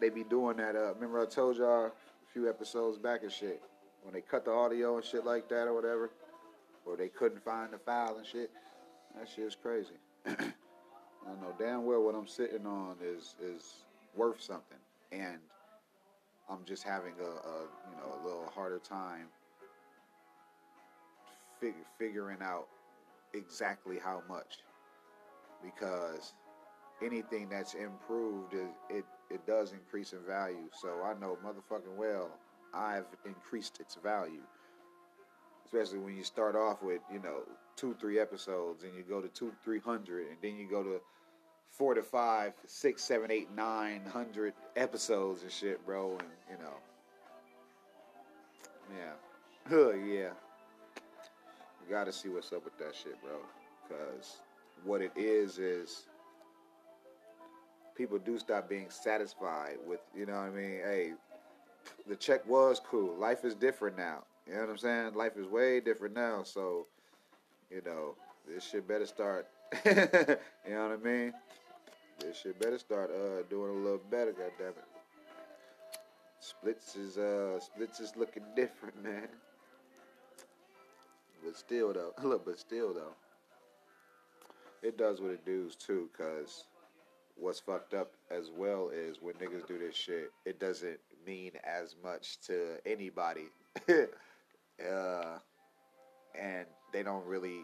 they be doing that. Uh, remember I told y'all a few episodes back and shit when they cut the audio and shit like that or whatever, or they couldn't find the file and shit. That shit is crazy. I know damn well what I'm sitting on is is worth something, and I'm just having a, a you know a little harder time fig- figuring out exactly how much because anything that's improved, it, it, it does increase in value. So I know motherfucking well I've increased its value. Especially when you start off with, you know, two, three episodes and you go to two, three hundred and then you go to four to five, six, seven, eight, nine hundred episodes and shit, bro, and you know. Yeah. Huh, yeah. You gotta see what's up with that shit, bro. Cause what it is is people do stop being satisfied with, you know what I mean? Hey, the check was cool. Life is different now. You know what I'm saying? Life is way different now. So, you know, this shit better start. you know what I mean? This shit better start uh, doing a little better. God damn it. Splits is uh splits is looking different, man. But still though, look, but still though, it does what it does too, cause what's fucked up as well is when niggas do this shit, it doesn't mean as much to anybody. uh, and they don't really,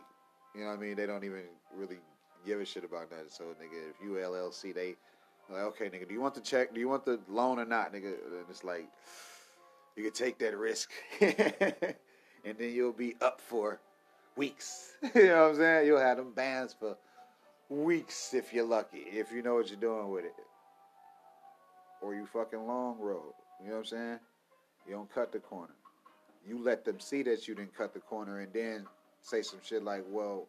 you know what I mean? They don't even really give a shit about that. So, nigga, if you LLC, they like, okay, nigga, do you want the check? Do you want the loan or not, nigga? And it's like, you can take that risk, and then you'll be up for weeks. you know what I'm saying? You'll have them bands for weeks if you're lucky, if you know what you're doing with it. Or you fucking long road. You know what I'm saying? You don't cut the corner. You let them see that you didn't cut the corner and then say some shit like, well,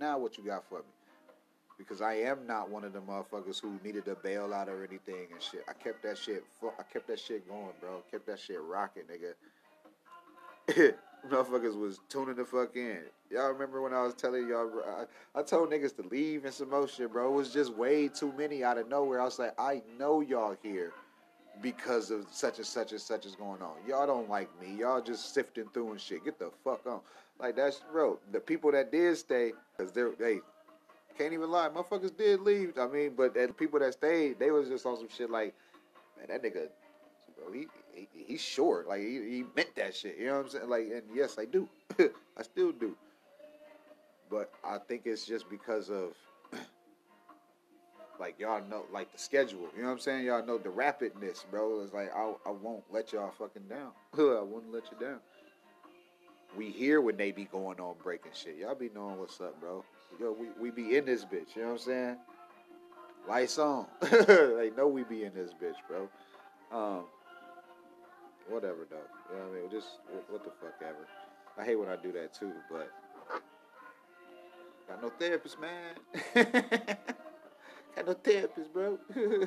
now what you got for me? Because I am not one of the motherfuckers who needed a bailout or anything and shit. I kept that shit, I kept that shit going, bro. Kept that shit rocking, nigga. motherfuckers was tuning the fuck in. Y'all remember when I was telling y'all, I, I told niggas to leave and some more shit, bro. It was just way too many out of nowhere. I was like, I know y'all here because of such and such and such is going on. Y'all don't like me. Y'all just sifting through and shit. Get the fuck on. Like that's bro. The people that did stay, cause they're they can't even lie. Motherfuckers did leave. I mean, but the people that stayed, they was just on some shit like, man, that nigga, bro, he, he he's short. Like he, he meant that shit. You know what I'm saying? Like, and yes, I do. I still do. But I think it's just because of like y'all know like the schedule. You know what I'm saying? Y'all know the rapidness, bro. It's like I I won't let y'all fucking down. I wouldn't let you down. We hear when they be going on breaking shit. Y'all be knowing what's up, bro. Yo, we, we be in this bitch, you know what I'm saying? Lights on. they know we be in this bitch, bro. Um whatever though. You know what I mean? Just what the fuck ever. I hate when I do that too, but got no therapist, man. got no therapist, bro. y'all,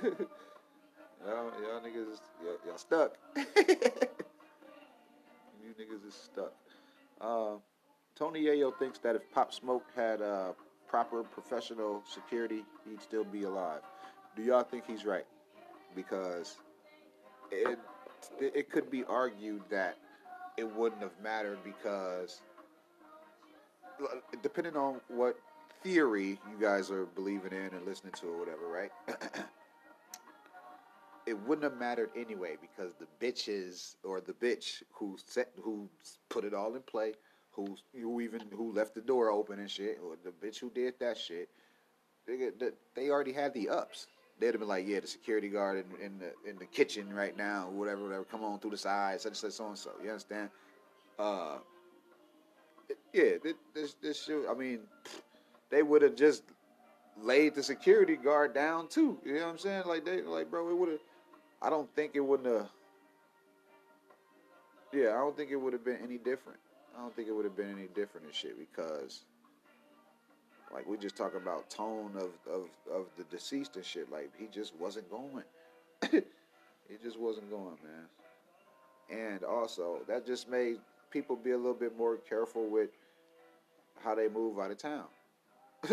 y'all niggas, y'all, y'all stuck. you niggas is stuck. Uh, Tony Yayo thinks that if Pop Smoke had uh, proper professional security, he'd still be alive. Do y'all think he's right? Because it it could be argued that it wouldn't have mattered because depending on what theory you guys are believing in and listening to or whatever, right? it wouldn't have mattered anyway because the bitches or the bitch who set who put it all in play, who who even who left the door open and shit, or the bitch who did that shit, they, they already had the ups they'd have been like, yeah, the security guard in, in the in the kitchen right now, whatever, whatever. Come on through the side, such and such, so and so. You understand? Uh, yeah, this this shit. I mean, they would have just laid the security guard down too. You know what I'm saying? Like they, like bro, it would have. I don't think it wouldn't have. Yeah, I don't think it would have been any different. I don't think it would have been any different and shit because like we just talking about tone of, of, of the deceased and shit. Like he just wasn't going. he just wasn't going, man. And also that just made people be a little bit more careful with how they move out of town.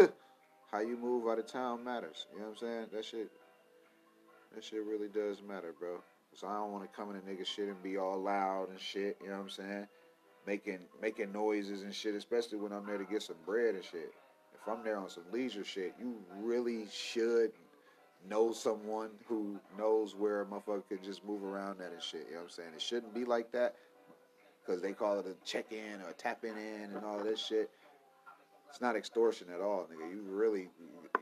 how you move out of town matters. You know what I'm saying? That shit that shit really does matter, bro. So I don't want to come in a nigga shit and be all loud and shit. You know what I'm saying? Making making noises and shit, especially when I'm there to get some bread and shit if I'm there on some leisure shit, you really should know someone who knows where a motherfucker can just move around that and shit. You know what I'm saying? It shouldn't be like that because they call it a check in or a in and all this shit. It's not extortion at all, nigga. You really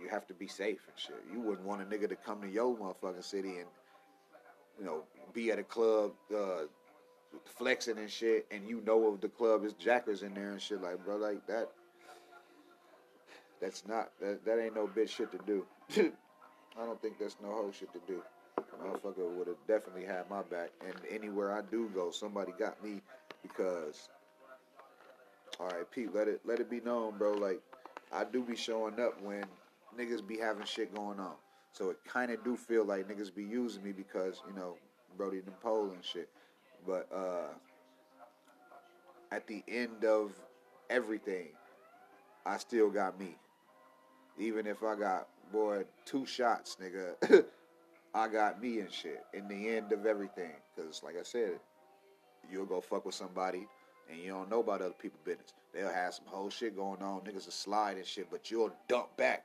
you have to be safe and shit. You wouldn't want a nigga to come to your motherfucking city and you know be at a club uh, flexing and shit, and you know of the club is jackers in there and shit. Like, bro, like that that's not that, that ain't no bitch shit to do. I don't think that's no whole shit to do. Motherfucker would have definitely had my back, and anywhere I do go, somebody got me because. All right, Pete, let it let it be known, bro. Like I do be showing up when niggas be having shit going on, so it kind of do feel like niggas be using me because you know Brody the pole and shit. But uh, at the end of everything, I still got me. Even if I got boy two shots, nigga, I got me and shit. In the end of everything, because like I said, you'll go fuck with somebody and you don't know about other people's business. They'll have some whole shit going on, niggas will slide and shit, but you'll dump back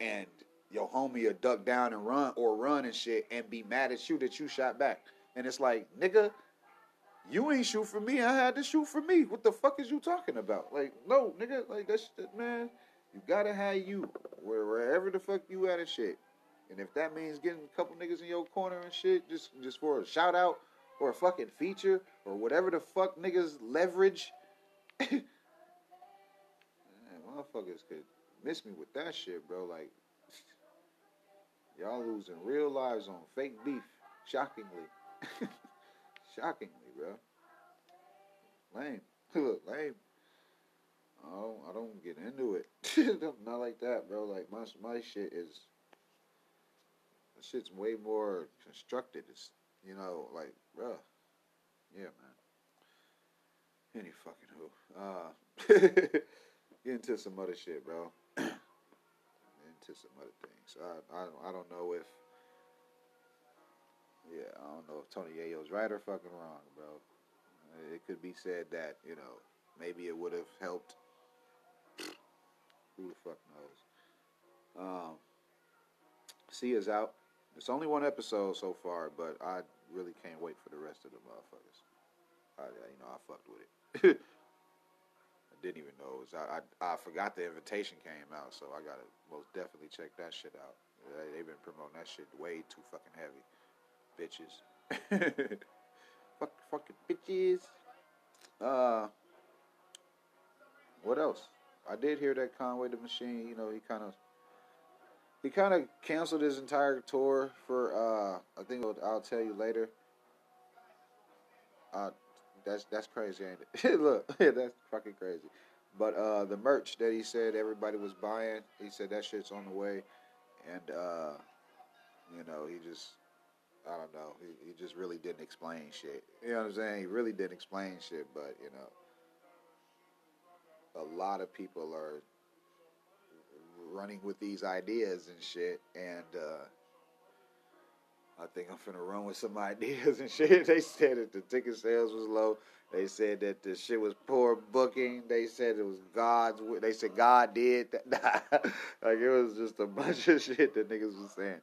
and your homie will duck down and run or run and shit and be mad at you that you shot back. And it's like, nigga, you ain't shoot for me. I had to shoot for me. What the fuck is you talking about? Like, no, nigga, like that shit, man. You gotta have you wherever the fuck you at and shit. And if that means getting a couple niggas in your corner and shit, just just for a shout out or a fucking feature or whatever the fuck niggas leverage, motherfuckers could miss me with that shit, bro. Like, y'all losing real lives on fake beef. Shockingly. Shockingly, bro. Lame. Look, lame. I don't, I don't get into it. Not like that, bro. Like my my shit is. The shit's way more constructed. It's you know like, bro. Yeah, man. Any fucking who. Uh, get into some other shit, bro. Into some other things. I I don't, I don't know if. Yeah, I don't know if Tony Yayo's right or fucking wrong, bro. It could be said that you know maybe it would have helped. Who the fuck knows? Um, Sia's out. It's only one episode so far, but I really can't wait for the rest of the motherfuckers. I, you know, I fucked with it. Didn't even know it was. I, I I forgot the invitation came out, so I gotta most definitely check that shit out. They, they've been promoting that shit way too fucking heavy, bitches. Fuck, fucking bitches. Uh, what else? I did hear that Conway the Machine. You know, he kind of he kind of canceled his entire tour for. uh I think I'll, I'll tell you later. Uh, that's that's crazy, ain't it? Look, that's fucking crazy. But uh, the merch that he said everybody was buying, he said that shit's on the way, and uh, you know he just I don't know. He, he just really didn't explain shit. You know what I'm saying? He really didn't explain shit, but you know, a lot of people are running with these ideas and shit, and uh, I think I'm finna run with some ideas and shit. They said that the ticket sales was low. They said that the shit was poor booking. They said it was God's. They said God did that. like it was just a bunch of shit that niggas was saying.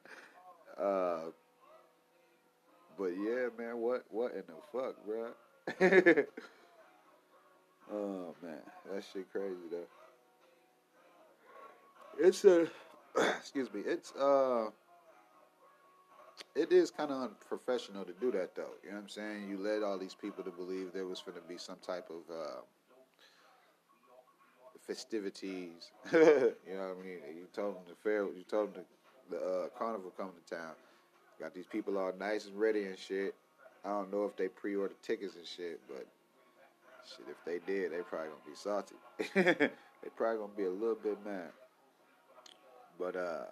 Uh, but yeah, man, what what in the fuck, bro? oh man, that shit crazy though. It's a excuse me. It's uh, it is kind of unprofessional to do that though. You know what I'm saying? You led all these people to believe there was going to be some type of uh, festivities. you know what I mean? You told them the fair. You told them the, the uh, carnival coming to town. Got these people all nice and ready and shit. I don't know if they pre-ordered tickets and shit, but shit, if they did, they probably gonna be salty. they probably gonna be a little bit mad. But uh,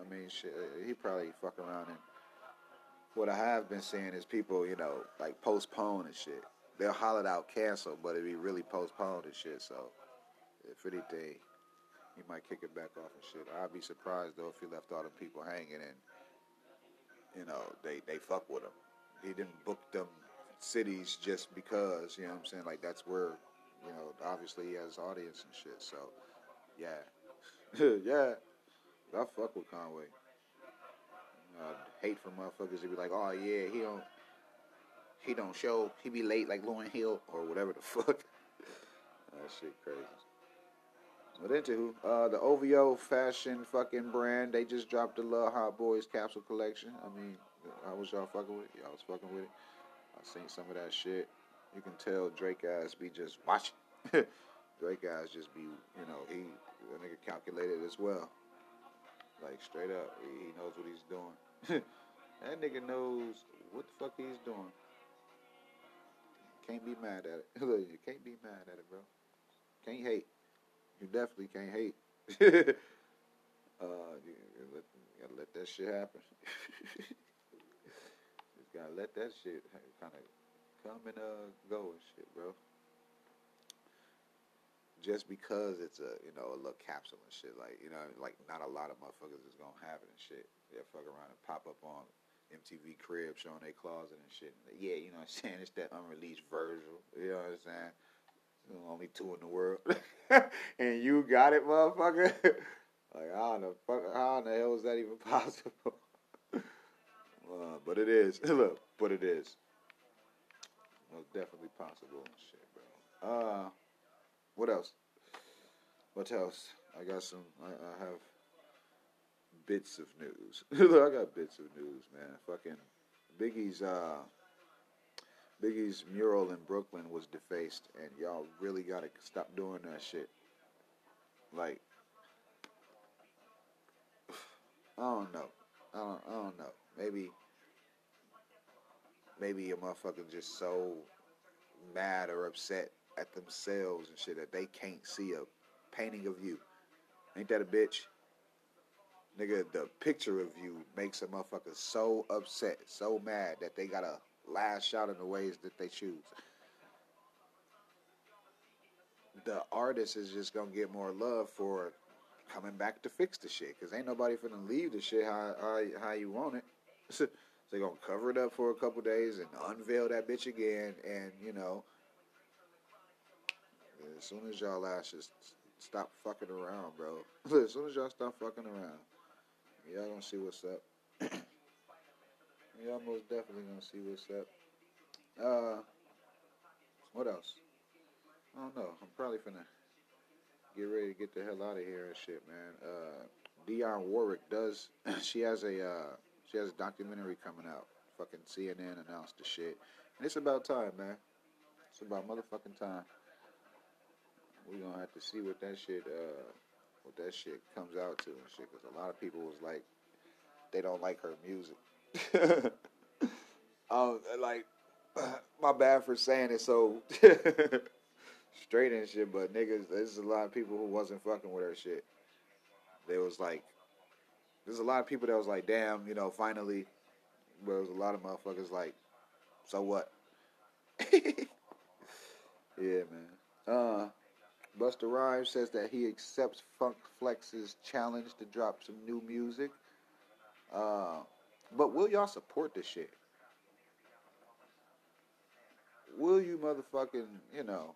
I mean, shit, uh, he probably fuck around and what I have been seeing is people, you know, like postpone and shit. They'll holler out cancel, but it be really postponed and shit. So, if anything, he might kick it back off and shit. I'd be surprised though if he left all the people hanging and you know, they, they fuck with him. He didn't book them cities just because, you know what I'm saying? Like, that's where, you know, obviously he has audience and shit. So, yeah. yeah. I fuck with Conway. I hate for motherfuckers to be like, oh, yeah, he don't, he don't show, he be late like Lauryn Hill or whatever the fuck. that shit crazy. But into uh, the OVO fashion fucking brand, they just dropped the Love Hot Boys capsule collection. I mean, how was y'all fucking with it? Y'all was fucking with it. I seen some of that shit. You can tell Drake guys be just watching. Drake guys just be, you know, he the nigga calculated as well. Like straight up, he, knows what he's doing. that nigga knows what the fuck he's doing. Can't be mad at it. you can't be mad at it, bro. Can't hate. You definitely can't hate. uh, you, let, you gotta let that shit happen. Just gotta let that shit kind of come and uh, go and shit, bro. Just because it's a you know a little capsule and shit, like you know, like not a lot of motherfuckers is gonna have it and shit. They fuck around and pop up on MTV Crib showing their closet and shit. Yeah, you know what I'm saying? It's that unreleased Virgil. You know what I'm saying? only two in the world, and you got it, motherfucker. like how in the fuck, how in the hell is that even possible? uh, but it is. Look, but it is. Most definitely possible. and Shit, bro. Uh, what else? What else? I got some. I, I have bits of news. I got bits of news, man. Fucking Biggie's. Uh, Biggie's mural in Brooklyn was defaced, and y'all really gotta stop doing that shit. Like, I don't know. I don't. I don't know. Maybe. Maybe a motherfucker just so mad or upset at themselves and shit that they can't see a painting of you. Ain't that a bitch? Nigga, the picture of you makes a motherfucker so upset, so mad that they gotta lash out in the ways that they choose. The artist is just gonna get more love for coming back to fix the shit, cause ain't nobody finna leave the shit how how, how you want it. so they gonna cover it up for a couple days and unveil that bitch again, and you know, as soon as y'all asses stop fucking around, bro. as soon as y'all stop fucking around, y'all gonna see what's up. y'all most definitely gonna see what's up. Uh, what else? I don't know. I'm probably finna get ready to get the hell out of here and shit, man. Uh, Warwick does. she has a uh, she has a documentary coming out. Fucking CNN announced the shit, and it's about time, man. It's about motherfucking time. We gonna have to see what that shit, uh, what that shit comes out to and shit. Cause a lot of people was like, they don't like her music. um, like, my bad for saying it so straight and shit, but niggas, there's a lot of people who wasn't fucking with her shit. There was like, there's a lot of people that was like, damn, you know, finally. But there was a lot of motherfuckers like, so what? yeah, man. Uh, Busta Rhymes says that he accepts Funk Flex's challenge to drop some new music. Uh, but will y'all support this shit? Will you motherfucking, you know,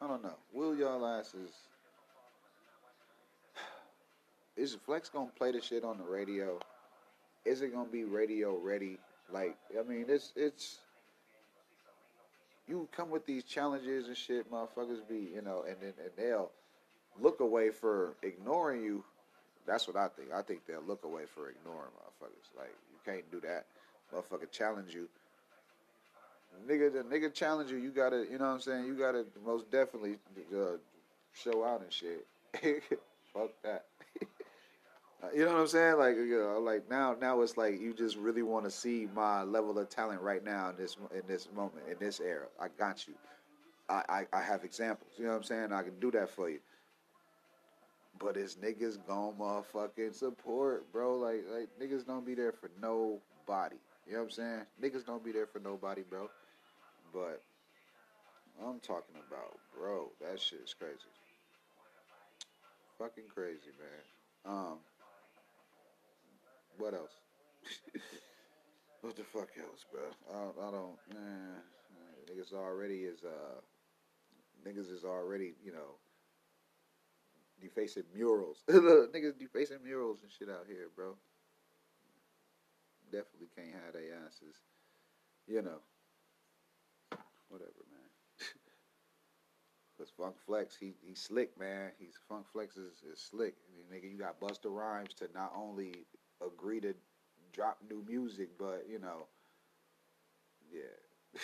I don't know. Will y'all asses. Is Flex gonna play the shit on the radio? Is it gonna be radio ready? Like, I mean, it's it's you come with these challenges and shit, motherfuckers be, you know, and then and they'll look away for ignoring you. That's what I think. I think they'll look away for ignoring motherfuckers. Like you can't do that. Motherfucker challenge you. Nigga, the nigga challenge you. You gotta, you know what I'm saying. You gotta most definitely uh, show out and shit. Fuck that. You know what I'm saying? Like, you know, like now, now it's like you just really want to see my level of talent right now in this in this moment in this era. I got you. I, I, I have examples. You know what I'm saying? I can do that for you. But it's niggas gon' motherfucking support, bro. Like like niggas don't be there for nobody. You know what I'm saying? Niggas don't be there for nobody, bro. But I'm talking about, bro, that shit is crazy. Fucking crazy, man. Um, what else? what the fuck else, bro? I don't, I don't man. Niggas already is, uh, niggas is already, you know, defacing murals. niggas defacing murals and shit out here, bro. Definitely can't have their asses, you know whatever, man. Cause Funk Flex, he he's slick, man. He's Funk Flex is, is slick. I mean, nigga, you got Busta Rhymes to not only agree to drop new music, but you know, yeah.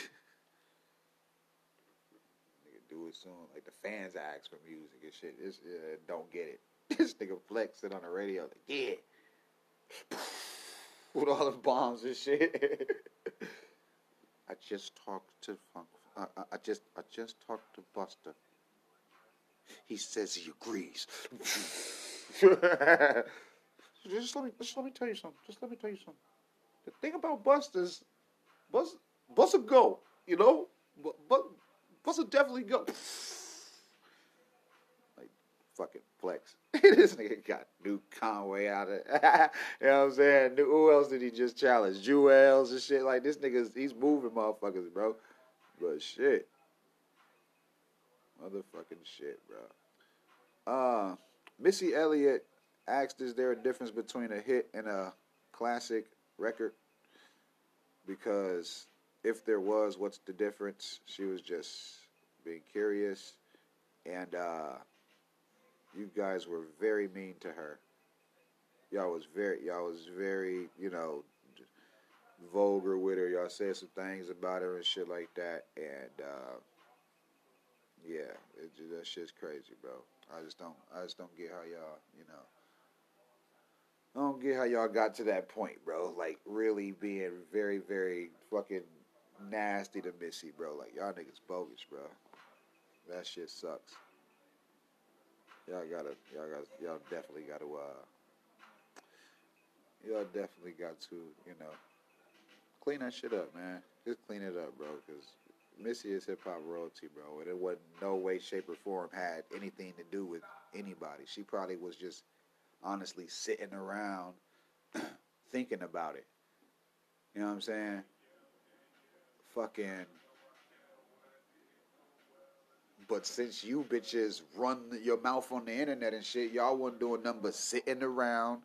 nigga, do it soon. Like the fans ask for music and shit. This uh, don't get it. this nigga Flex sit on the radio like, yeah, with all the bombs and shit. I just talked to Funk. I, I, I just I just talked to Busta. He says he agrees. Just let me just let me tell you something. Just let me tell you something. The thing about Busta's Busta Busta go, you know, but Busta definitely go. like fucking flex. this nigga got new Conway out of you know what I'm saying? Who else did he just challenge? Jewels and shit. Like this nigga's he's moving motherfuckers, bro. But shit. Motherfucking shit, bro. Uh Missy Elliott asked is there a difference between a hit and a classic record? Because if there was, what's the difference? She was just being curious and uh you guys were very mean to her. Y'all was very, y'all was very, you know, vulgar with her. Y'all said some things about her and shit like that. And uh, yeah, it, that shit's crazy, bro. I just don't, I just don't get how y'all, you know, I don't get how y'all got to that point, bro. Like really being very, very fucking nasty to Missy, bro. Like y'all niggas bogus, bro. That shit sucks. Y'all gotta, y'all got, y'all definitely gotta, uh, y'all definitely got to, you know, clean that shit up, man. Just clean it up, bro, because Missy is hip hop royalty, bro, and it wasn't no way, shape, or form had anything to do with anybody. She probably was just honestly sitting around thinking about it. You know what I'm saying? Fucking. But since you bitches run your mouth on the internet and shit, y'all wasn't doing nothing but sitting around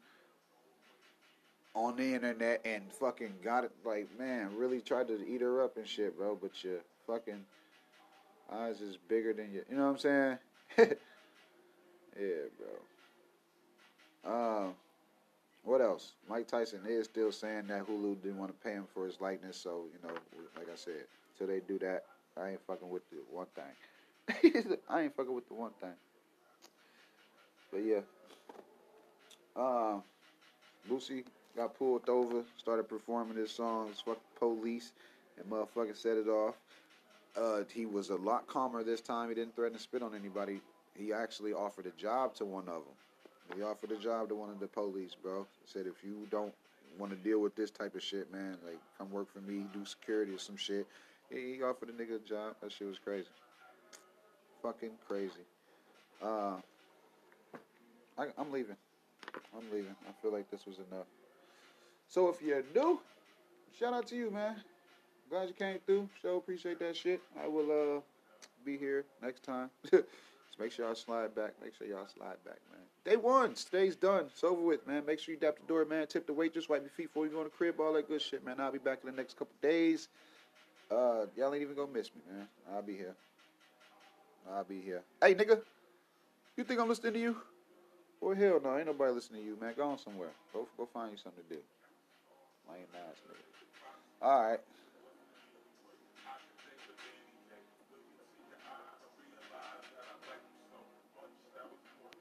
on the internet and fucking got it. Like, man, really tried to eat her up and shit, bro. But your fucking eyes is bigger than you. You know what I'm saying? yeah, bro. Um, what else? Mike Tyson is still saying that Hulu didn't want to pay him for his likeness. So you know, like I said, till they do that, I ain't fucking with the one thing. I ain't fucking with the one thing. But yeah. Um, Boosie got pulled over, started performing his songs, fuck police, and motherfucker set it off. Uh, he was a lot calmer this time. He didn't threaten to spit on anybody. He actually offered a job to one of them. He offered a job to one of the police, bro. Said if you don't want to deal with this type of shit, man, like come work for me, do security or some shit. He, he offered a nigga a job. That shit was crazy. Fucking crazy. Uh, I, I'm leaving. I'm leaving. I feel like this was enough. So if you're new, shout out to you, man. Glad you came through. Show appreciate that shit. I will uh be here next time. Make sure y'all slide back. Make sure y'all slide back, man. Day one, stays done. It's over with, man. Make sure you dap the door, man. Tip the waitress, wipe your feet before you go in the crib, all that good shit, man. I'll be back in the next couple days. Uh, y'all ain't even gonna miss me, man. I'll be here. I'll be here. Hey, nigga, you think I'm listening to you? Well, hell no, ain't nobody listening to you, man. Go on somewhere. Go, go find you something to do. Lame ass nigga. All right.